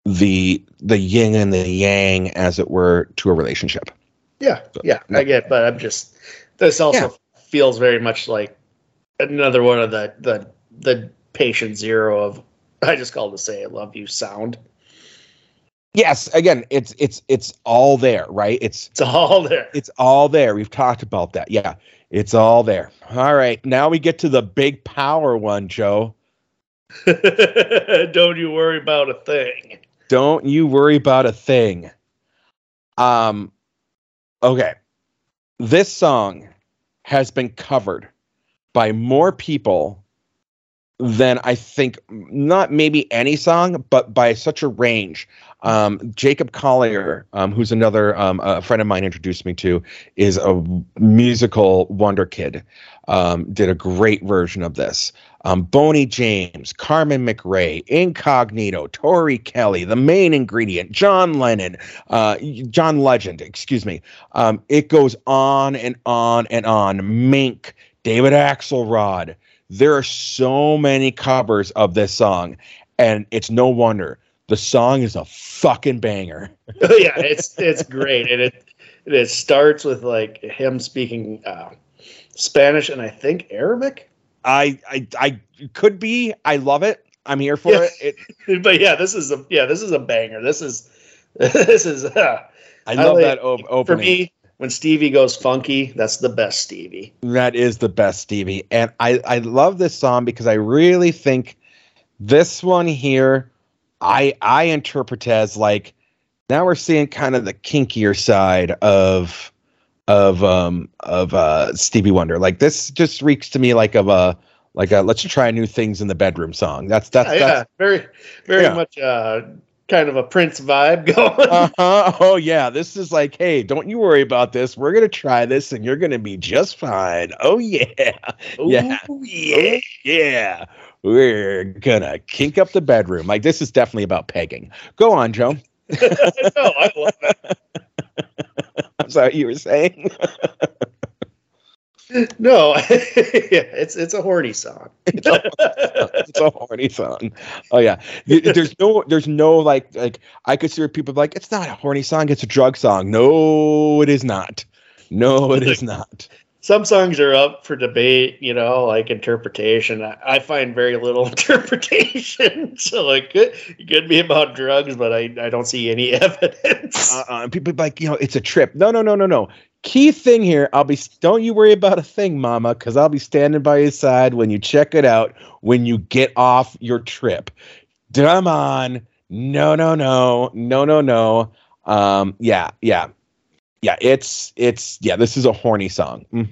the the yin and the yang as it were to a relationship yeah yeah I get, but I'm just this also Yeah. feels very much like another one of the the the patient zero of I just called to say I love you sound. yes again it's it's it's all there right it's It's all there. it's all there we've talked about that yeah it's all there all right now we get to the big power one joe [LAUGHS] Don't you worry about a thing. don't you worry about a thing um okay. This song has been covered by more people than i think not maybe any song but by such a range. Um jacob collier um who's another um a friend of mine introduced me to is a musical wonder kid um did a great version of this um, Boney James, Carmen McRae, Incognito, Tori Kelly, the main ingredient, John Lennon, uh, John Legend, excuse me. Um, it goes on and on and on. Mink, David Axelrod. There are so many covers of this song, and it's no wonder the song is a fucking banger. [LAUGHS] yeah, it's it's great, and it it starts with like him speaking uh, Spanish and I think Arabic. I, I, I could be. I love it. I'm here for Yeah. it. it. [LAUGHS] but yeah, this is a yeah, this is a banger. This is [LAUGHS] this is uh, I love like- that op- for me when Stevie goes funky. That's the best Stevie. That is the best Stevie. And I, I love this song because I really think this one here, I I interpret as like now we're seeing kind of the kinkier side of of um of uh Stevie Wonder. Like this just reeks to me like of a like a let's try new things in the bedroom song. That's that's Yeah, yeah, very very Yeah. much uh, kind of a Prince vibe [LAUGHS] going. uh-huh. Oh yeah, this is like, hey, don't you worry about this. We're gonna try this, and you're gonna be just fine. Oh yeah, yeah. Ooh, yeah. yeah. We're gonna kink up the bedroom. Like this is definitely about pegging. Go on, Joe. [LAUGHS] no, I love it. [LAUGHS] [LAUGHS] That's sorry, you were saying. [LAUGHS] No, [LAUGHS] yeah, it's it's a horny song. it's, a, it's a horny song. Oh yeah. There's no there's no like like I could see people like, it's not a horny song, it's a drug song. No, it is not. No, it is not. Some songs are up for debate, you know, like interpretation. I, I find very little [LAUGHS] interpretation. [LAUGHS] So it could, could be about drugs, but I, I don't see any [LAUGHS] evidence. Uh, uh, people like, you know, it's a trip. No, no, no, no, no. Key thing here, I'll be. Don't you worry about a thing, Mama, because I'll be standing by your side when you check it out when you get off your trip. Come on, no, no, no, no, no, no. Um, yeah, yeah, yeah. It's it's yeah. This is a horny song. hmm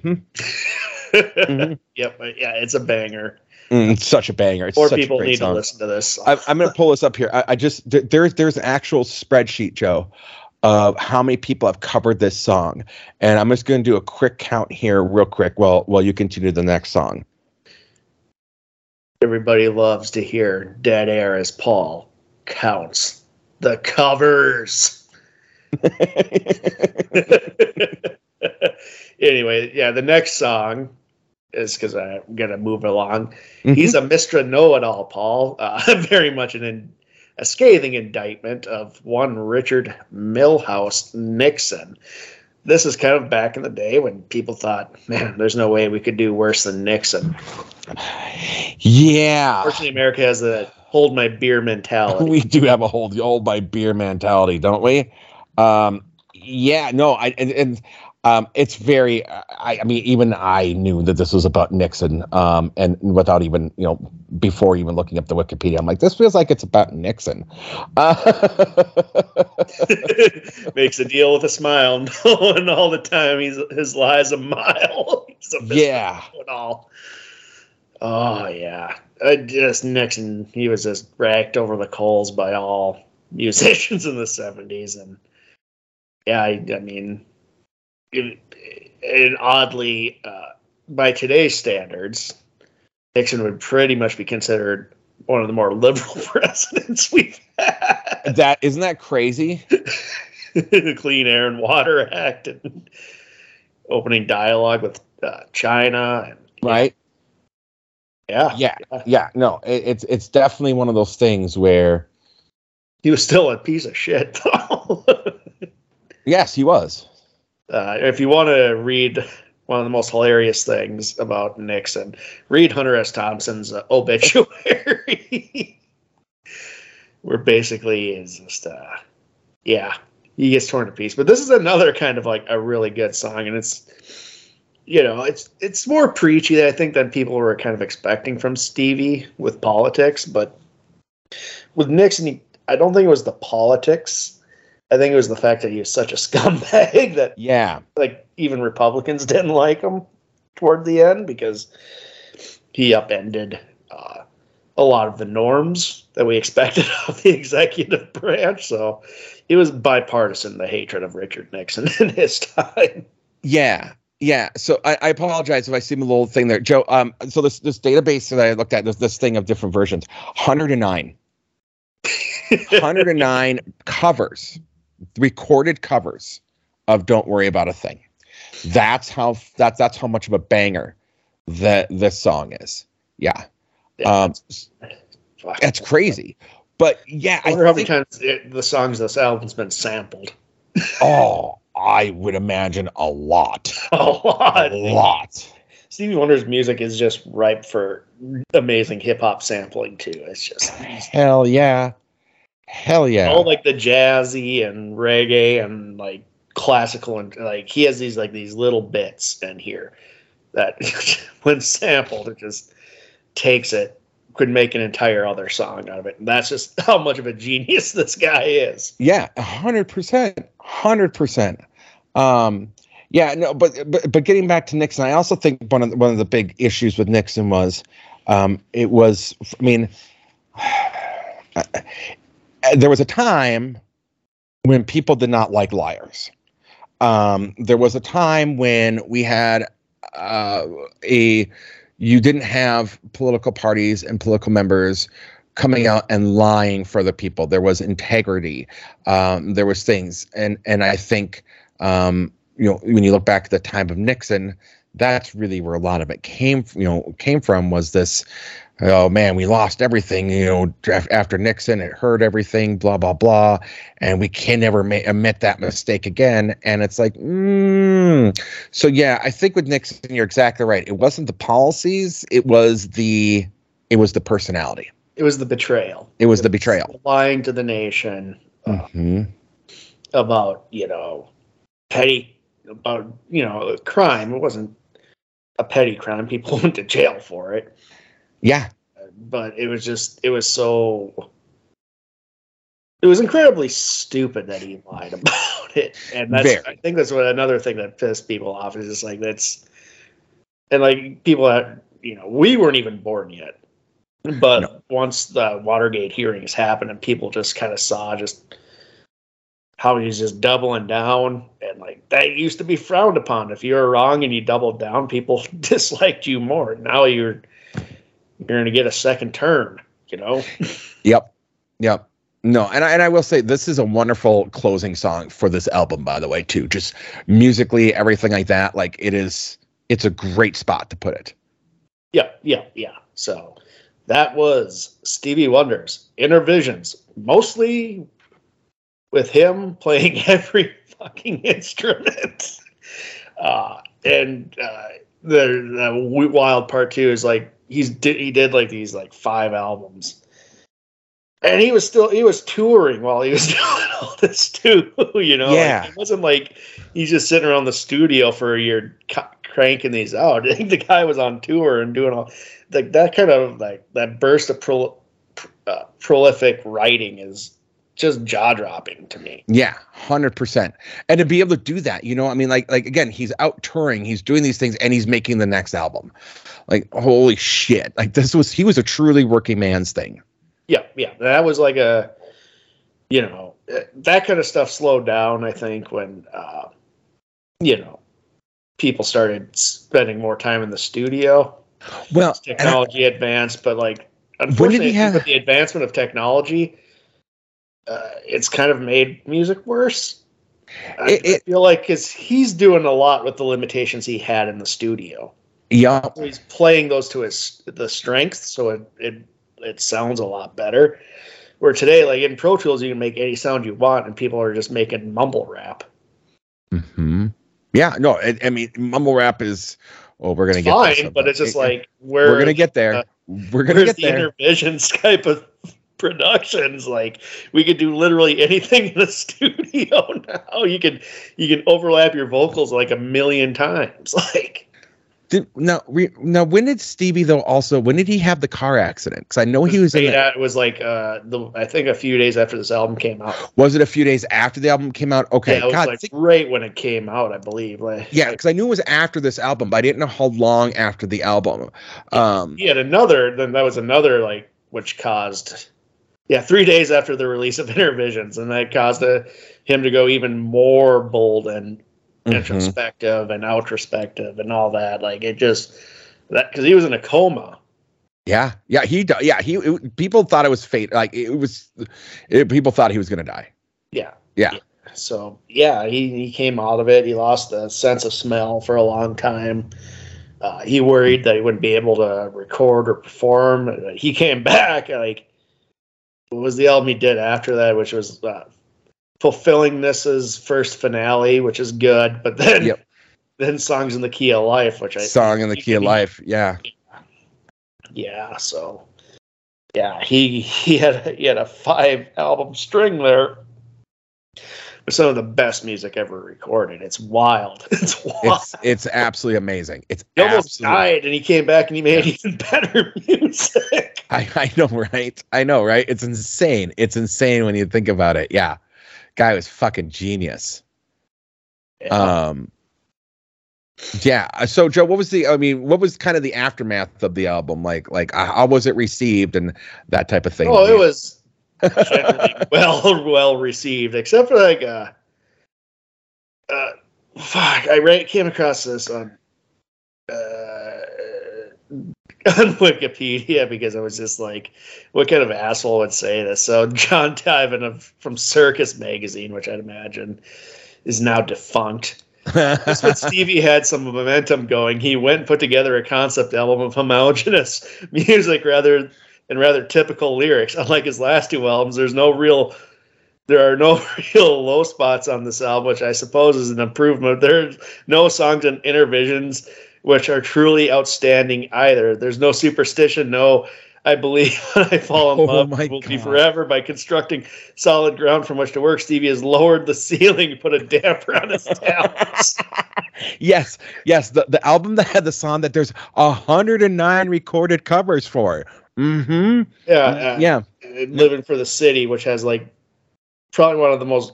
Mhm. [LAUGHS] Yep, yeah, it's a banger. Mm, it's such a banger. It's More such a people great need song. to listen to this. I, I'm going to pull this up here. I, I just th- there's there's an actual spreadsheet, Joe, of how many people have covered this song, and I'm just going to do a quick count here, real quick, while while you continue the next song. Everybody loves to hear Dead Air as Paul counts the covers. [LAUGHS] anyway, yeah, the next song is because I'm gonna move along. He's a Mr. Know-It-All, Paul. [LAUGHS] Uh, very much an in, a scathing indictment of one Richard Milhous Nixon. This is kind of back in the day when people thought, "Man, there's no way we could do worse than Nixon." yeah, Fortunately, America has a hold my beer mentality. [LAUGHS] we do have a hold hold by beer mentality, don't we? Um, yeah, no, I and, and um, it's very. I, I mean, even I knew that this was about Nixon, um, and without even you know before even looking up the Wikipedia, I'm like, this feels like it's about Nixon. Uh, [LAUGHS] Makes a deal with a smile, [LAUGHS] knowing all the time he's his lies a mile. [LAUGHS] He's a yeah, Know-It-All. Oh yeah, I just Nixon. He was just racked over the coals by all musicians in the '70s, and yeah, I, I mean, it, it oddly, uh, by today's standards, Nixon would pretty much be considered one of the more liberal [LAUGHS] presidents we've had. that isn't that crazy? the [LAUGHS] Clean Air and Water Act and opening dialogue with uh, China. And, Right? Yeah. Yeah, yeah. No, it, it's it's definitely one of those things where He was still a piece of shit, though. [LAUGHS] yes, he was. uh, if you want to read one of the most hilarious things about Nixon, read Hunter S. Thompson's uh, obituary, [LAUGHS] where basically is just, uh, yeah, he gets torn to pieces. But this is another kind of like a really good song, and it's, you know, it's it's more preachy, I think, than people were kind of expecting from Stevie with politics. But with Nixon, he, I don't think it was the politics. I think it was the fact that he was such a [LAUGHS] scumbag that Yeah, like even Republicans didn't like him toward the end because he upended uh, a lot of the norms that we expected [LAUGHS] of the executive [LAUGHS] branch. So it was bipartisan the hatred of Richard Nixon in his time. yeah, yeah. So I, I apologize if I seem a little thing there, Joe. Um, so this this database that I looked at, this this thing of different versions, 109, 109 covers, recorded covers of "Don't Worry About a Thing." That's how that's that's how much of a banger that this song is. Yeah, um, that's crazy. But yeah, I I wonder how many think, times it, the songs this album's been sampled. [LAUGHS] oh, I would imagine a lot. [LAUGHS] A lot. a lot. Stevie Wonder's music is just ripe for amazing hip hop sampling too. It's just hell yeah, hell yeah. all like the jazzy and reggae and like classical and like he has these like these little bits in here that [LAUGHS] when sampled it just takes it could make an entire other song out of it and that's just [LAUGHS] how much of a genius this guy is Yeah, hundred percent, hundred percent. Um, yeah, no, but, but but getting back to Nixon, I also think one of the, one of the big issues with Nixon was um, it was. I mean, [SIGHS] there was a time when people did not like liars. Um, there was a time when we had uh, a you didn't have political parties and political members coming out and lying for the people. There was integrity. Um, there was things, and and I think um, you know when you look back at the time of Nixon, that's really where a lot of it came. You know, came from was this. Oh man, we lost everything. You know, after Nixon, it hurt everything. Blah blah blah, and we can never ma- admit that mistake again. And it's like, mm. so yeah, I think with Nixon, you're exactly right. It wasn't the policies; it was the it was the personality. it was the betrayal It was the betrayal. lying to the nation uh, hmm about you know petty about you know crime it wasn't a petty crime people [LAUGHS] went to jail for it Yeah, but it was just it was so it was incredibly stupid that he lied [LAUGHS] about it. And that's Very. i think that's what another thing that pissed people off is just like that's and like people that you know we weren't even born yet. But No. once the watergate hearings happened and people just kind of saw just how he's just doubling down and like that used to be frowned upon. If you were wrong and you doubled down people [LAUGHS] disliked you more. Now you're you're going to get a second turn, you know [LAUGHS] Yep. Yep. No, and I, and I will say this is a wonderful closing song for this album, by the way, too. Just musically, everything like that. Like it is, it's a great spot to put it. yeah yeah yeah so that was stevie wonder's Innervisions mostly with him [LAUGHS] playing every fucking instrument [LAUGHS] uh and uh the, the wild part too is like he's did he did like these like five albums. And he was still he was touring while he was [LAUGHS] doing all this too [LAUGHS] you know? Like, Yeah. it wasn't like he's just sitting around the studio for a year ca- cranking these out. [LAUGHS] I think the guy was on tour and doing all like that kind of like that burst of pro, uh, prolific writing is just jaw dropping to me Yeah, hundred percent. And to be able to do that, you know, I mean, like, like again, he's out touring, he's doing these things, and he's making the next album. Like, holy shit! Like this was he was a truly working man's thing. Yeah, yeah, that was like a, you know, that kind of stuff slowed down. I think when, uh, you know, people started spending more time in the studio. Well, and I- technology advanced, but like unfortunately, have- with the advancement of technology, uh, it's kind of made music worse. I, It- I feel like because he's doing a lot with the limitations he had in the studio. yeah, So he's playing those to his the strength, so it it it sounds a lot better. Where today, like in Pro Tools, you can make any sound you want, and people are just making mumble rap. hmm yeah. No, I, I mean, mumble rap is. Oh, we're gonna It's get there fine, but it's just like where we're gonna get there. uh, we're gonna get the there. Innervisions [LAUGHS] type of productions. Like we could do literally anything in the [LAUGHS] studio now. You can you can overlap your vocals like a million times. [LAUGHS] Like Did, now, re, now, when did Stevie though? Also, when did he have the car accident? Because I know he was in. The, Out was like uh the I think a few days after this album came out. was it a few days after the album came out? Okay, yeah, it God, like think- right when it came out, I believe. Like yeah, because I knew it was after this album, but I didn't know how long after the album. Um, he had another then that was another like which caused yeah three days after the release of [LAUGHS] Innervisions, and that caused uh him to go even more bold and mhm. introspective and outrospective and all that like it just that because he was in a coma Yeah, yeah, he, yeah, he. It, people thought it was fate. Like it was, it, people thought he was gonna die. yeah Yeah. so yeah he, he came out of it he lost the sense of smell for a long time uh, he worried that he wouldn't be able to record or perform he came [LAUGHS] back like was the album he did after that which was uh, fulfilling this first finale which is good but then Yep. [LAUGHS] then songs in the key of life, which I Song in the Key of [LAUGHS] Life. Yeah. Yeah, so yeah, he he had he had a five album string there some of the best music ever recorded. It's wild. [LAUGHS] It's wild. It's it's absolutely amazing. It's he almost died and he came back and he made even [LAUGHS] better music. [LAUGHS] I, I know, right? I know, right? It's insane. It's insane when you think about it. Yeah. Guy was fucking genius. Um yeah. So Joe, what was the I mean, what was kind of the aftermath of the album? Like like uh, how was it received and that type of thing? oh, it was well well received, except for like uh uh fuck, I ra- came across this on uh [LAUGHS] on Wikipedia because I was just like, what kind of asshole would say this? So Jon Tiven of from Circus Magazine, which I'd imagine is now defunct. Just when [LAUGHS] Stevie had some momentum going, he went and put together a concept album of homogenous [LAUGHS] music rather and rather typical lyrics. [LAUGHS] Unlike his last two albums, there's no real there are no [LAUGHS] real low spots on this album, which I suppose is an improvement. There's no songs and Innervisions which are truly outstanding either. There's no superstition, no I believe [LAUGHS] when I fall in Oh love my will be forever by constructing solid ground from which to work. Stevie has lowered the ceiling put a damper on his talents. yes, yes. The the album that had the song that there's hundred and nine recorded covers for. Mm-hmm. yeah, uh, yeah. living for the city, which has like probably one of the most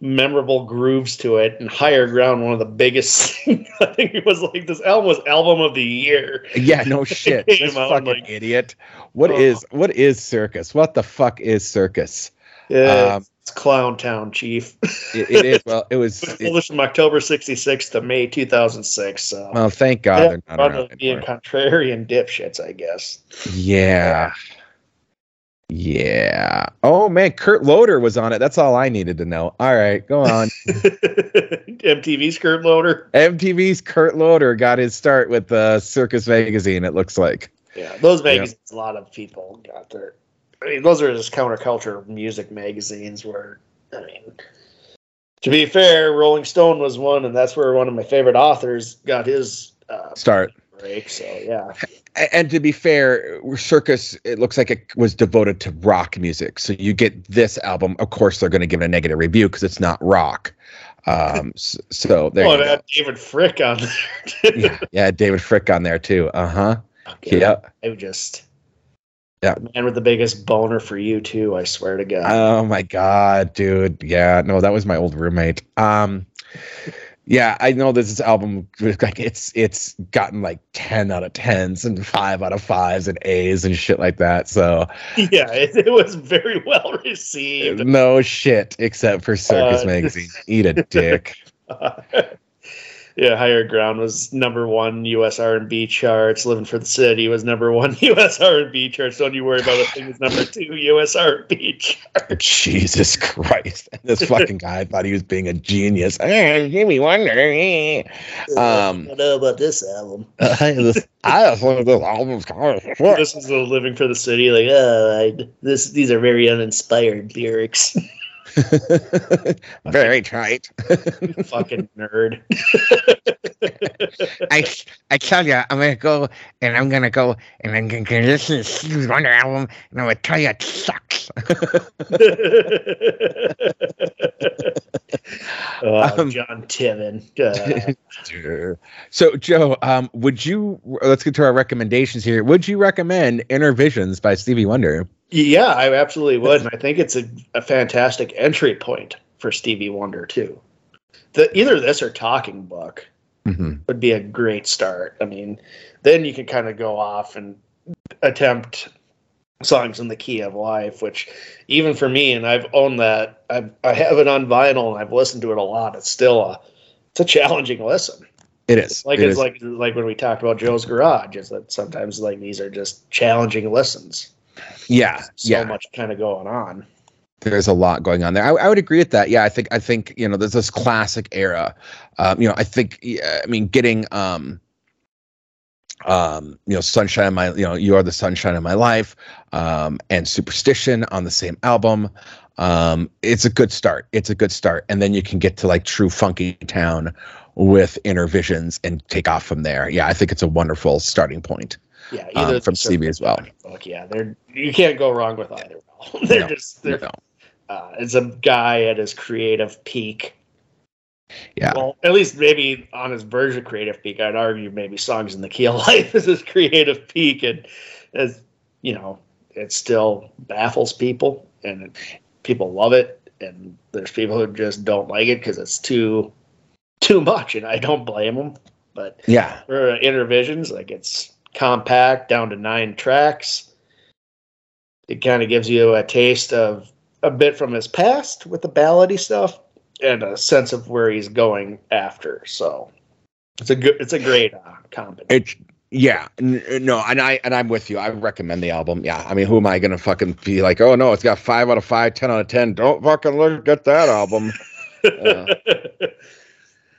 memorable grooves to it, and higher ground, one of the biggest. [LAUGHS] I think it was like this album was album of the year. Yeah, no shit. [LAUGHS] This fucking like- idiot. What Oh. is what is circus? What the fuck is circus? Yeah, Um, it's Clown Town, Chief. It, it is well. It was. [LAUGHS] It was It, published from October '66 to May 2006. So. well, thank God Yeah, they're not around being anymore. contrarian dipshits, I guess. Yeah. Yeah. Oh man, Kurt Loder was on it. That's all I needed to know. All right, go on. [LAUGHS] MTV's Kurt Loder. MTV's Kurt Loder got his start with the Circus magazine. It looks like. Yeah, those magazines. A lot of people got their. I mean, those are just counterculture music magazines. Where I mean, to be fair, Rolling Stone was one, and that's where one of my favorite authors got his uh, Start. break. So yeah, And to be fair, Circus, it looks like it was devoted to rock music. So you get this album. Of course, they're going to give it a negative review because it's not rock. Um, so there oh, you go. had David Fricke on there. too. Yeah, yeah, David Fricke on there too. Uh huh. Okay. Yeah. I would just. Yeah. The man with the biggest boner for U2. I swear to God. Oh my god, dude. Yeah, no, that was my old roommate. Um yeah, I know this album like it's it's gotten like 10 out of 10s and 5 out of 5s and A's and shit like that. So yeah, it, it was very well received. no shit except for Circus Uh, magazine. Eat a dick. [LAUGHS] yeah, Higher Ground was number one U.S. R&B charts. Living for the City was number one [LAUGHS] U.S. R&B charts. Don't you worry about it. Thing was number two U.S. R&B charts. Jesus Christ. [LAUGHS] This fucking guy thought he was being a genius. [LAUGHS] Jimmy Wonder. Um, I don't know about this album. I just I just think this album's kind of. This is the Living for the City. Like, oh, I, this these are very uninspired lyrics. [LAUGHS] Very tight. Fucking nerd. [LAUGHS] I, I tell you, I'm gonna go and I'm gonna go and I'm gonna listen to Stevie Wonder album and I'm gonna tell you it sucks. uh, [LAUGHS] Um, John. Uh, so Joe, um, would you let's get to our recommendations here. Would you recommend Innervisions by Stevie Wonder? Yeah, I absolutely would, and I think it's a, a fantastic entry point for Stevie Wonder too. The either this or Talking Book Mm-hmm. would be a great start. I mean, then you can kind of go off and attempt songs in the key of life, which even for me, and I've owned that. I've, I have it on vinyl and I've listened to it a lot. It's still a it's a challenging listen. It is Like It it's is. like like when we talked about Joe's Garage, is that sometimes like these are just challenging listens. Yeah, So yeah. much kind of going on. there's a lot going on there. I, I would agree with that. Yeah, I think I think you know there's this classic era. Um, you know, I think I mean getting um, um, you know, sunshine of my you know you are the sunshine of my life, um, and superstition on the same album. Um, it's a good start. It's a good start, and then you can get to like True Funky Town, with Innervisions and take off from there. Yeah, I think it's a wonderful starting point. Yeah, Um, from Stevie as well. Book, yeah, they're you can't go wrong with either. [LAUGHS] they're No, just they're No. uh, it's a guy at his creative peak. Yeah. Well, at least maybe on his version of creative peak, I'd argue maybe songs in the key of [LAUGHS] life is his creative peak, and as you know, it still baffles people, and it, people love it, and there's people who just don't like it because it's too too much, and I don't blame them. But Yeah. for Innervisions, like it's compact down to nine tracks. It kind of gives you a taste of a bit from his past with the ballady stuff and a sense of where he's going after. So it's a good, it's a great uh, combination. It's yeah, n- no, and I and I'm with you. I recommend the album. Yeah, I mean, who am I gonna fucking be like? Oh no, it's got five out of five, ten out of ten. Don't fucking look at that album. [LAUGHS] Uh,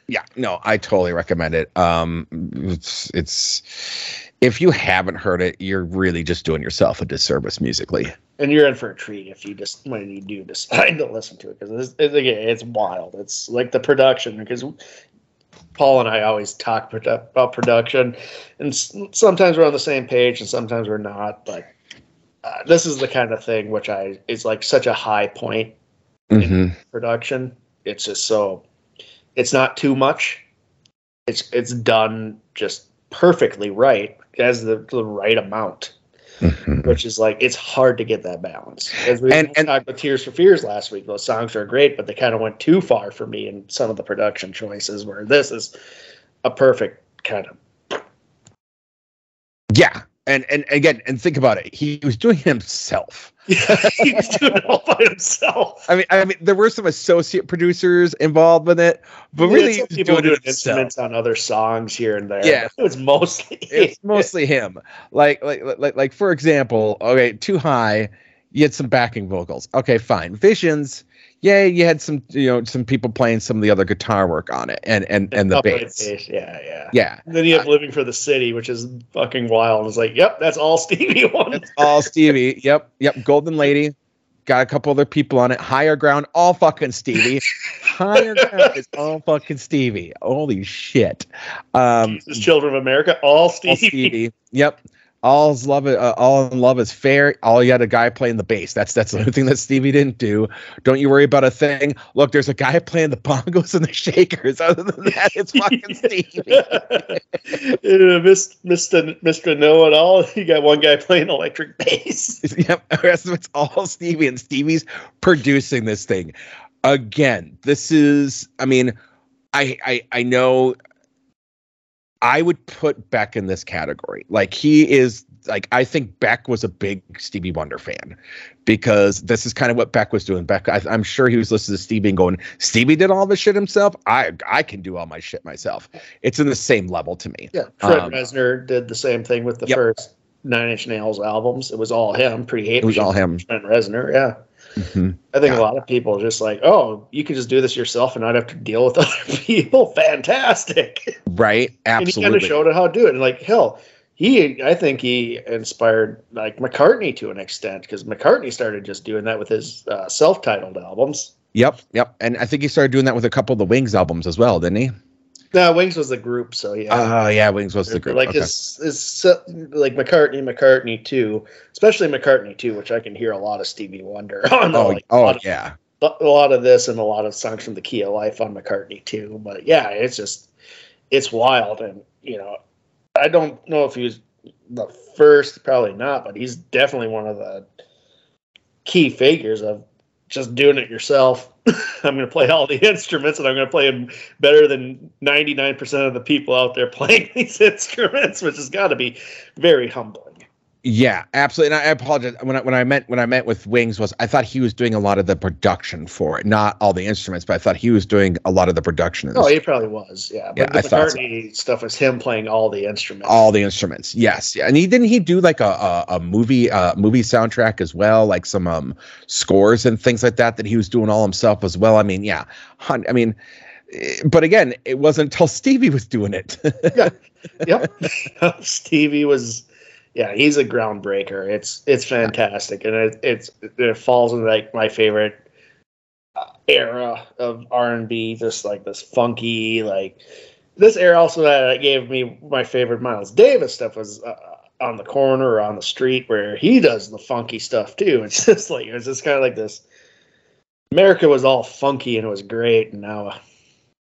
yeah, no, I totally recommend it. Um, it's it's if you haven't heard it, you're really just doing yourself a disservice musically. and you're in for a treat if you just when you do decide to listen to it because it's, it's again it's wild. It's like the production because Paul and I always talk about production, and sometimes we're on the same page and sometimes we're not. But uh, this is the kind of thing which I is like such a high point Mhm. production. It's just so it's not too much. It's it's done just perfectly right as the, the right amount Mhm. which is like it's hard to get that balance. As we And- and- talked about Tears for Fears last week, those songs are great, but they kind of went too far for me in some of the production choices. Where this is a perfect kind of Yeah, and and again, and think about it. He was doing it himself. [LAUGHS] yeah, he was doing it all by himself. I mean, I mean, there were some associate producers involved with it, but Yeah, really, he was people doing do it himself. instruments on other songs here and there. Yeah. it was mostly [LAUGHS] it's mostly him. Like, like, like, like, for example, okay, too high. You had some backing vocals. Okay, fine. Visions. Yeah, you had some, you know, some people playing some of the other guitar work on it, and and and the bass. bass. Yeah, yeah. Yeah, And then you have Living for the City, which is fucking wild. It's like, yep, that's all [LAUGHS] Stevie wanted. all Stevie. Yep, yep. Golden Lady. Got a couple other people on it. Higher ground, all fucking Stevie. [LAUGHS] Higher ground is all fucking Stevie. Holy shit. Um, Jesus, Children of America, all all Stevie. Stevie. Yep. All's love, uh, all in love is fair. All you had a guy playing the bass. That's that's the only thing that Stevie didn't do. Don't you worry about a thing. Look, there's a guy playing the bongos and the shakers. [LAUGHS] Other than that, it's fucking Stevie. Uh, Mr. Mr. Know It All. You got one guy playing electric bass. [LAUGHS] yep. The rest of it's all Stevie, and Stevie's producing this thing. Again, this is. I mean, I I I know. I would put Beck in this category. Like he is like I think Beck was a big Stevie Wonder fan because this is kind of what Beck was doing. Beck, I, I'm sure he was listening to Stevie and going, "Stevie did all this shit himself. I I can do all my shit myself." It's in the same level to me. Yeah, Fred Um, Reznor did the same thing with the Yep. first Nine Inch Nails albums. It was all him. Pretty hate. It was all him. Trent Reznor. Yeah, Mhm. I think Yeah. a lot of people are just like, oh, you can just do this yourself and not have to deal with [LAUGHS] other people. Fantastic. Right? [LAUGHS] And he kind of showed how to do it. And like, hell, he, I think he inspired like McCartney to an extent because McCartney started just doing that with his uh, self-titled albums. Yep, yep. And I think he started doing that with a couple of the Wings albums as well, didn't he? No, Wings was the group, so yeah. Oh, oh yeah, Wings was the group. Like okay. his, his like McCartney, McCartney too, especially McCartney too, which I can hear a lot of Stevie Wonder [LAUGHS] on. oh, like, oh of, yeah. a lot of this and a lot of songs from the Key of Life on McCartney too. But yeah, it's just it's wild, and you know, I don't know if he was the first, probably not, but he's definitely one of the key figures of just doing it yourself. [LAUGHS] I'm going to play all the [LAUGHS] instruments and I'm going to play them better than 99% of the people out there playing [LAUGHS] these instruments, which has got to be very humbling. Yeah, absolutely. And I apologize when I when I meant when I meant with Wings was I thought he was doing a lot of the production for it, not all the instruments, but I thought he was doing a lot of the production. Oh, he probably was, yeah. Yeah, But I the thought so. McCartney stuff was him playing all the instruments. all the instruments. Yes, yeah. And he didn't he do like a a, a movie uh movie soundtrack as well, like some um scores and things like that that he was doing all himself as well. I mean, yeah. I mean, eh, but again, it wasn't until [LAUGHS] Stevie was doing it. yeah. [LAUGHS] yep. [LAUGHS] Stevie was, yeah, he's a groundbreaker. It's it's fantastic, and it, it's it falls in like my favorite uh, era of R and B, just like this funky, like this era also that gave me my favorite Miles Davis stuff was uh, on the corner or on the street where he does the funky stuff too. [LAUGHS] It's just like it's just kind of like this. America was all funky and it was great, and now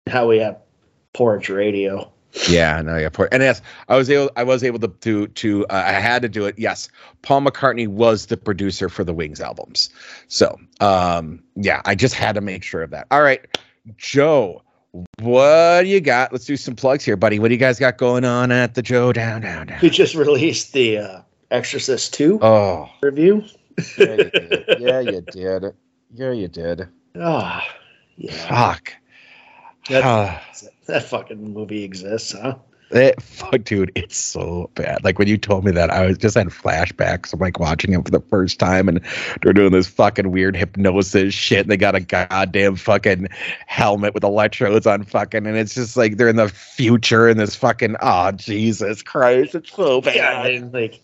how we have porch radio. Yeah, no, yeah, poor. And yes, I was able, I was able to to to, uh, I had to do it. Yes, Paul McCartney was the producer for the Wings albums, so um, yeah, I just had to make sure of that. All right, Joe, what do you got? Let's do some plugs here, buddy. What do you guys got going on at the Joe Down Down Down? We just released the uh, Exorcist Two Oh, review. yeah, you did. Yeah, you did. Yeah, you did. Ah, yeah, Fuck. That- Ah. [LAUGHS] that fucking movie exists, huh? It, fuck, dude, it's so bad. Like when you told me that, I was just had flashbacks of like watching it for the first time, and they're doing this fucking weird hypnosis shit. And they got a goddamn fucking helmet with electrodes on, fucking, and it's just like they're in the future, and this fucking oh Jesus Christ, it's so bad. Yeah, I mean, like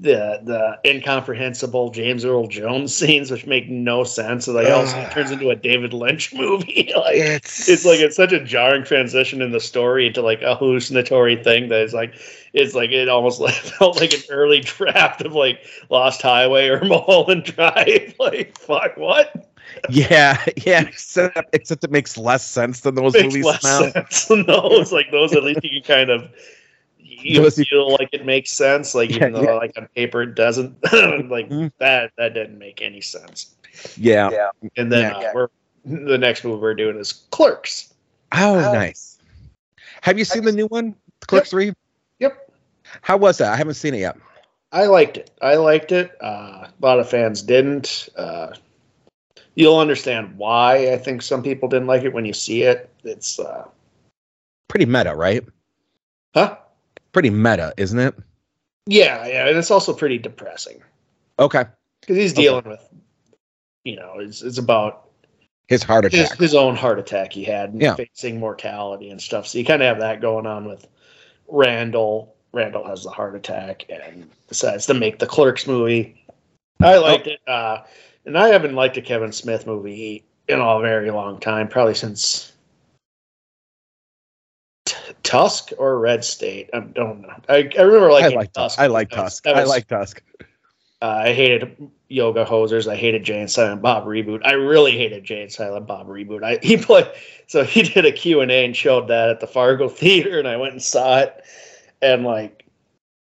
the the incomprehensible James Earl Jones [LAUGHS] scenes, which make no sense. So like, also turns into a David Lynch [LAUGHS] movie. [LAUGHS] like, it's it's like it's such a jarring transition in the story into like a hallucinatory thing that is like it's like it almost like, felt like an early draft of like Lost Highway or Mulholland Drive. like fuck, what yeah, yeah. Except except it makes less sense than those makes movies less now. sense than those. Like those, at least you can kind of you Those you- feel like it makes sense. Like even Yeah, though yeah. like on paper it doesn't. [LAUGHS] like Mhm. that that didn't make any sense. Yeah. And then Yeah, uh, yeah. we're the next movie we're doing is Clerks. Oh, Oh. nice. Have you seen the new one, Clerks Three? Yep. How was that? I haven't seen it yet. I liked it. I liked it. Uh, a lot of fans didn't. Uh, you'll understand why. I think some people didn't like it when you see it. It's uh, Pretty meta, right? huh? Pretty meta, isn't it? Yeah, yeah, and it's also pretty depressing Okay. because he's Okay. dealing with, you know, it's it's about His heart attack. his own heart attack he had, and Yeah. facing mortality and stuff. So you kind of have that going on with Randall. Randall has the heart attack and decides to make the Clerks movie. I liked it, uh, and I haven't liked a Kevin Smith movie in a very long time, probably since Tusk or Red State. I don't know. I, I remember I like Tusk. I like Tusk. I like Tusk. uh, I hated Yoga Hosers. I hated Jay and Silent Bob reboot. I really hated Jay and Silent Bob reboot. I [LAUGHS] he played so he did a Q and A and showed that at the Fargo [LAUGHS] Theater, and I went and saw it, and like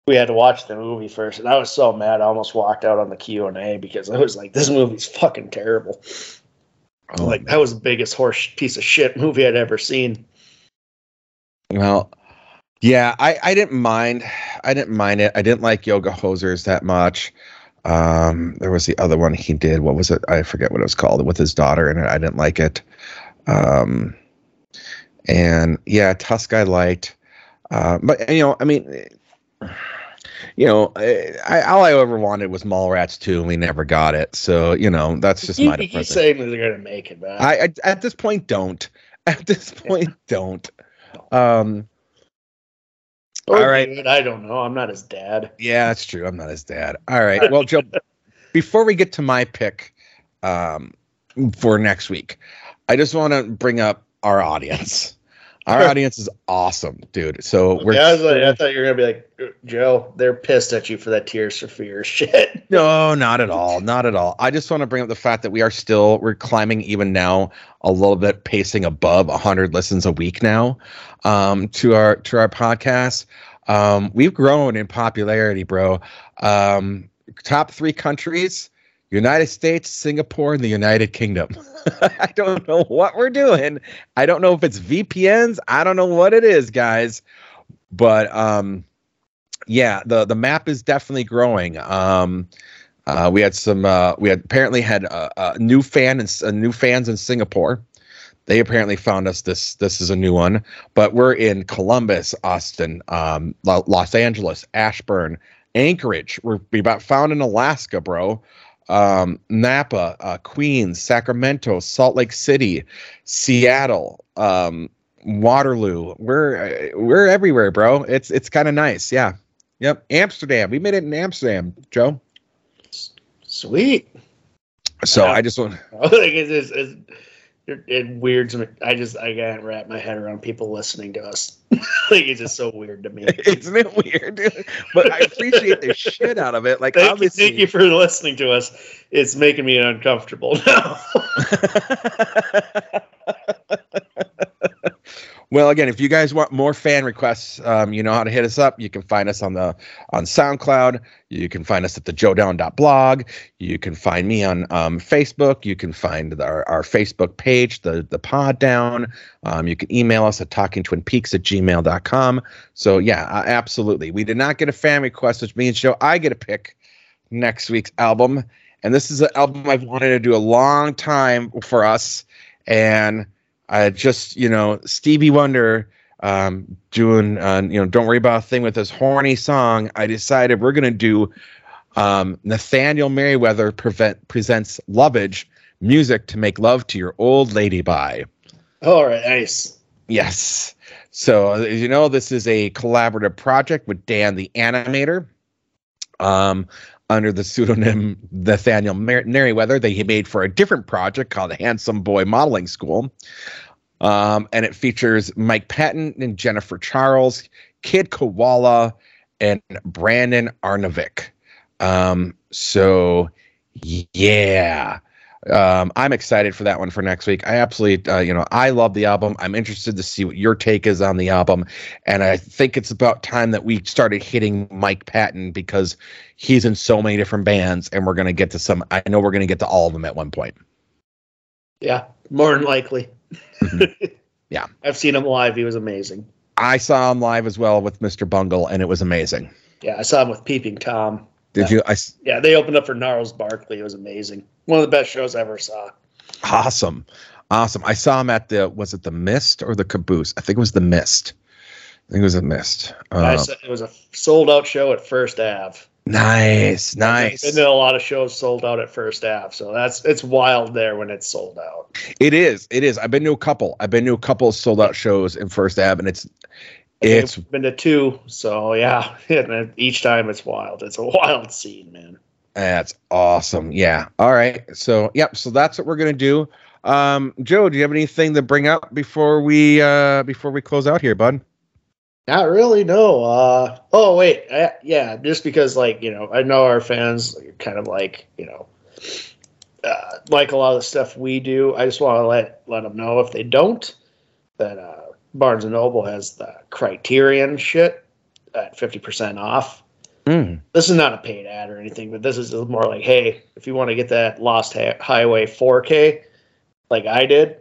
we had to watch the movie first, and I was so mad I almost walked out on the Q and A because I was like, this movie's fucking terrible. Oh, like that was the biggest horse piece of shit movie I'd ever seen. Well, yeah, I, I didn't mind. I didn't mind it. I didn't like Yoga Hosers that much. Um, there was the other one he did. What was it? I forget what it was called with his daughter in it. I didn't like it. Um, and yeah, Tusk I liked. Uh, but you know, I mean, you know, I, I all I ever wanted was Mallrats 2, and we never got it. So you know, that's just He, my saying that they're gonna make it, but I, I at this point don't. [LAUGHS] At this point, don't. Um, or all right. it, I don't know. I'm not his dad. Yeah, that's true. I'm not his dad. All right. Well, Joe, [LAUGHS] before we get to my pick um, for next week, I just want to bring up our audience. Our [LAUGHS] audience is awesome, dude. So we're I, was like, I thought you were gonna be like Joe. They're pissed at you for that Tears for Fears shit. no, not at all, not at all. I just want to bring up the fact that we are still we're climbing even now a little bit, pacing above 100 listens a week now um, to our to our podcast. Um, we've grown in popularity, bro. Um, top three countries: United States, Singapore, and the United Kingdom. [LAUGHS] I don't know what we're doing. I don't know if it's VPNs. I don't know what it is, guys. But um, yeah, the the map is definitely growing. Um, uh, we had some. Uh, we had apparently had a, a new fan and new fans in Singapore. They apparently found us. This this is a new one, but we're in Columbus, Austin, um, Los Angeles, Ashburn, Anchorage. We're we about found in Alaska, bro. Um, Napa, uh, Queens, Sacramento, Salt Lake City, Seattle, um, Waterloo. We're uh, we're everywhere, bro. It's it's kind of nice. Yeah. Yep. Amsterdam. We made it in Amsterdam, Joe. Sweet. So Yeah. I just want [LAUGHS] like it's, it's, it's, it, it weirds me. I just I can't wrap my head around people listening to us. [LAUGHS] like it's just so weird to me. [LAUGHS] Isn't it weird? [LAUGHS] but I appreciate the shit out of it. Like Thank you, obviously, thank you for listening to us. It's making me uncomfortable now. Well, again, if you guys want more fan requests, um, you know how to hit us up. You can find us on the on SoundCloud. You can find us at the joedown.blog. You can find me on um, Facebook. You can find our, our Facebook page, the the pod down. Um, you can email us at talkingtwinpeaks at gmail.com. So yeah, uh, absolutely. We did not get a fan request, which means Joe, I get to pick next week's album. And this is an album I've wanted to do a long time for us. And I just, you know, Stevie Wonder um, doing, uh, you know, Don't Worry About a Thing with this horny song. I decided we're going to do um, Nathaniel Merriweather prevent, presents Lovage music to make love to your old lady by. All right, nice. Yes. So, as you know, this is a collaborative project with Dan the Automator. Um, under the pseudonym Nathaniel Mer- Merriweather, that he made for a different project called the Handsome Boy Modeling School. Um, and it features Mike Patton and Jennifer Charles, Kid Koala, and Brandon Arnovic. Um, so, yeah. Um, I'm excited for that one for next week. I absolutely, uh, you know, I love the album. I'm interested to see what your take is on the album, and I think it's about time that we started hitting Mike Patton because he's in so many different bands, and we're gonna get to some. I know we're gonna get to all of them at one point. Yeah, more than likely. [LAUGHS] Yeah. I've seen him live. He was amazing. I saw him live as well with Mr. Bungle, and it was amazing. Yeah, I saw him with Peeping Tom. Did Yeah. you? I, Yeah, they opened up for Gnarls Barkley. It was amazing. One of the best shows I ever saw. awesome, awesome. I saw him at the was it the Mist or the Caboose? I think it was the Mist. I think it was the Mist. I Uh, said it was a sold out show at First Ave. nice, nice. Been to a lot of shows sold out at First Ave, so that's it's wild there when it's sold out. It is. It is. I've been to a couple. I've been to a couple sold out shows in First Ave, and it's it's been to two, so yeah. [LAUGHS] Each time it's wild. It's a [LAUGHS] wild scene, man. that's awesome. Yeah. All right. So yep. So that's what we're gonna do. Um, Joe, do you have anything to bring up before we uh before we close out here, bud? Not really, no. Uh, oh wait, I, yeah, just because like you know, I know our fans are kind of like you know, uh, like a lot of the stuff we do. I just want to let let them know if they don't that uh, Barnes and Noble has the Criterion shit at fifty percent off. Mm. This is not a paid ad or anything, but this is more like, hey, if you want to get that Lost Hi- Highway 4K, like I did,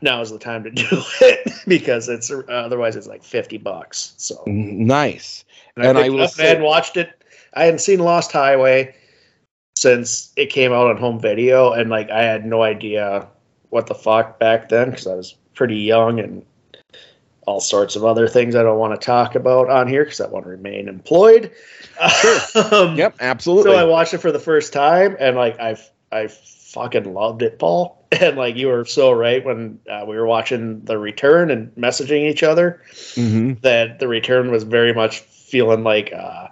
now is the time to [LAUGHS] do it because it's otherwise it's like fifty bucks. So Nice. and, And I, I picked will it and I say- hadn't watched it. I hadn't seen Lost Highway since it came out on home video, and like I had no idea what the fuck back then because I was pretty young and all sorts of other things I don't want to talk about on here because I want to remain employed. um, Yep. Absolutely. so I watched it for the first time, and like I, I fucking loved it, Paul. [LAUGHS] And like you were so right when uh, we were watching the return and messaging each other hmm that the return was very much feeling like uh,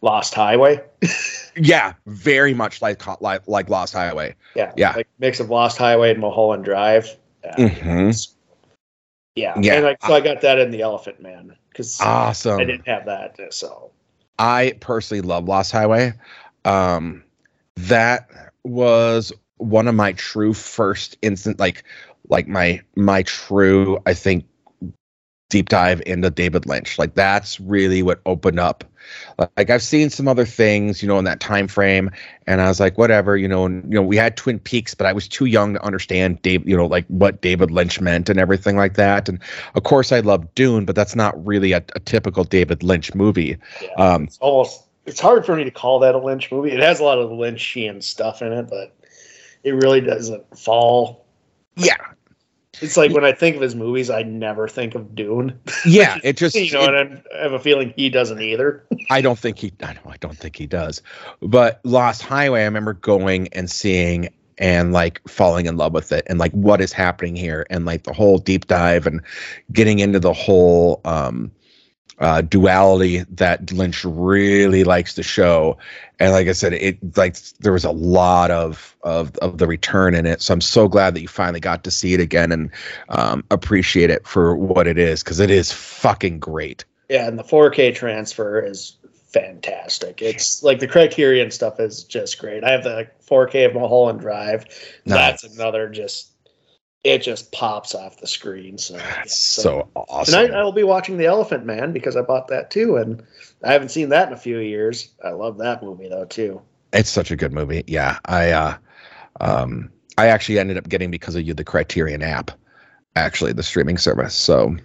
Lost Highway. [LAUGHS] Yeah. Very much like like like Lost Highway. Yeah, Yeah. like mix of Lost Highway and Mulholland Drive. Uh, hmm Yeah, Yeah. And like so, I got that in the Elephant Man because Awesome. I didn't have that. So I personally love Lost Highway. Um, that was one of my true first instant, like, like my my true, I think, deep dive into David Lynch. Like that's really what opened up. Like I've seen some other things, you know, in that time frame, and I was like, whatever, you know, and you know, we had Twin Peaks, but I was too young to understand Dave, you know, like what David Lynch meant and everything like that. And of course, I love Dune, but that's not really a, a typical David Lynch movie. yeah, Um, it's almost it's hard for me to call that a Lynch movie. It has a lot of Lynchian stuff in it, but it really doesn't fall. yeah, It's like when I think of his movies, I never think of Dune. [LAUGHS] yeah. It just, [LAUGHS] you know, it- and I'm, I have a feeling he doesn't either. [LAUGHS] I don't think he. I know. I don't think he does. But Lost Highway, I remember going and seeing and like falling in love with it and like what is happening here and like the whole deep dive and getting into the whole um uh, duality that Lynch really likes to show. And like I said, it like there was a lot of of of the return in it. So I'm so glad that you finally got to see it again and um, appreciate it for what it is because it is fucking great. Yeah, and the 4K transfer is fantastic. It's like the Criterion stuff is just great. I have the 4K of Mulholland Drive. That's another just it just pops off the screen. So That's so awesome. Tonight I will be watching The Elephant Man because I bought that too, and I haven't seen that in a few years. I love that movie though too. It's such a good movie. Yeah, I uh, um, I actually ended up getting because of you the Criterion app, actually the streaming service. So,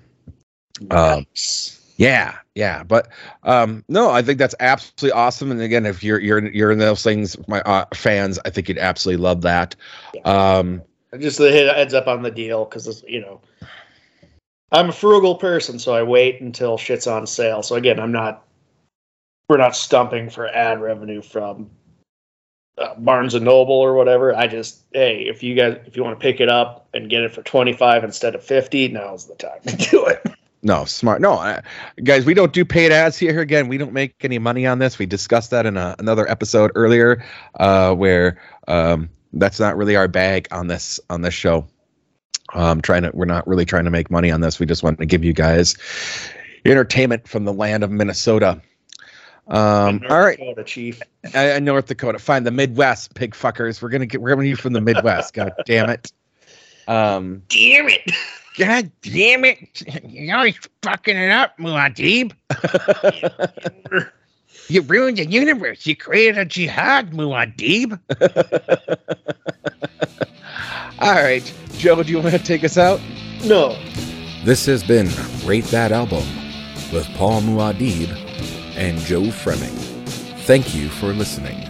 um, Nice. yeah, yeah. But um, no, I think that's absolutely awesome. And again, if you're you're you're in those things, my uh, fans, I think you'd absolutely love that. Um, just the heads up on the deal because you know I'm a frugal person, so I wait until shit's on sale. So again, I'm not we're not stumping for ad revenue from uh, Barnes and Noble or whatever. I just hey, if you guys if you want to pick it up and get it for 25 instead of 50, now's the time to do it. [LAUGHS] No, smart. No, uh, guys, we don't do paid ads here. Again, we don't make any money on this. We discussed that in a, another episode earlier, uh, where um, that's not really our bag on this on this show. Um, trying to, we're not really trying to make money on this. We just want to give you guys entertainment from the land of Minnesota. Um, North all right, Dakota, Chief. I, I North Dakota. Fine, the Midwest, pig fuckers. We're gonna get we're coming to you from the Midwest. God damn it. Um, Damn it! God damn it! [LAUGHS] You're always fucking it up, Muad'Dib. [LAUGHS] You ruined the universe. You created a jihad, Muad'Dib. [LAUGHS] all right, Joe. Do you want to take us out? No. This has been Rate That Album with Paul Muad'Dib and Joe Fremming. Thank you for listening.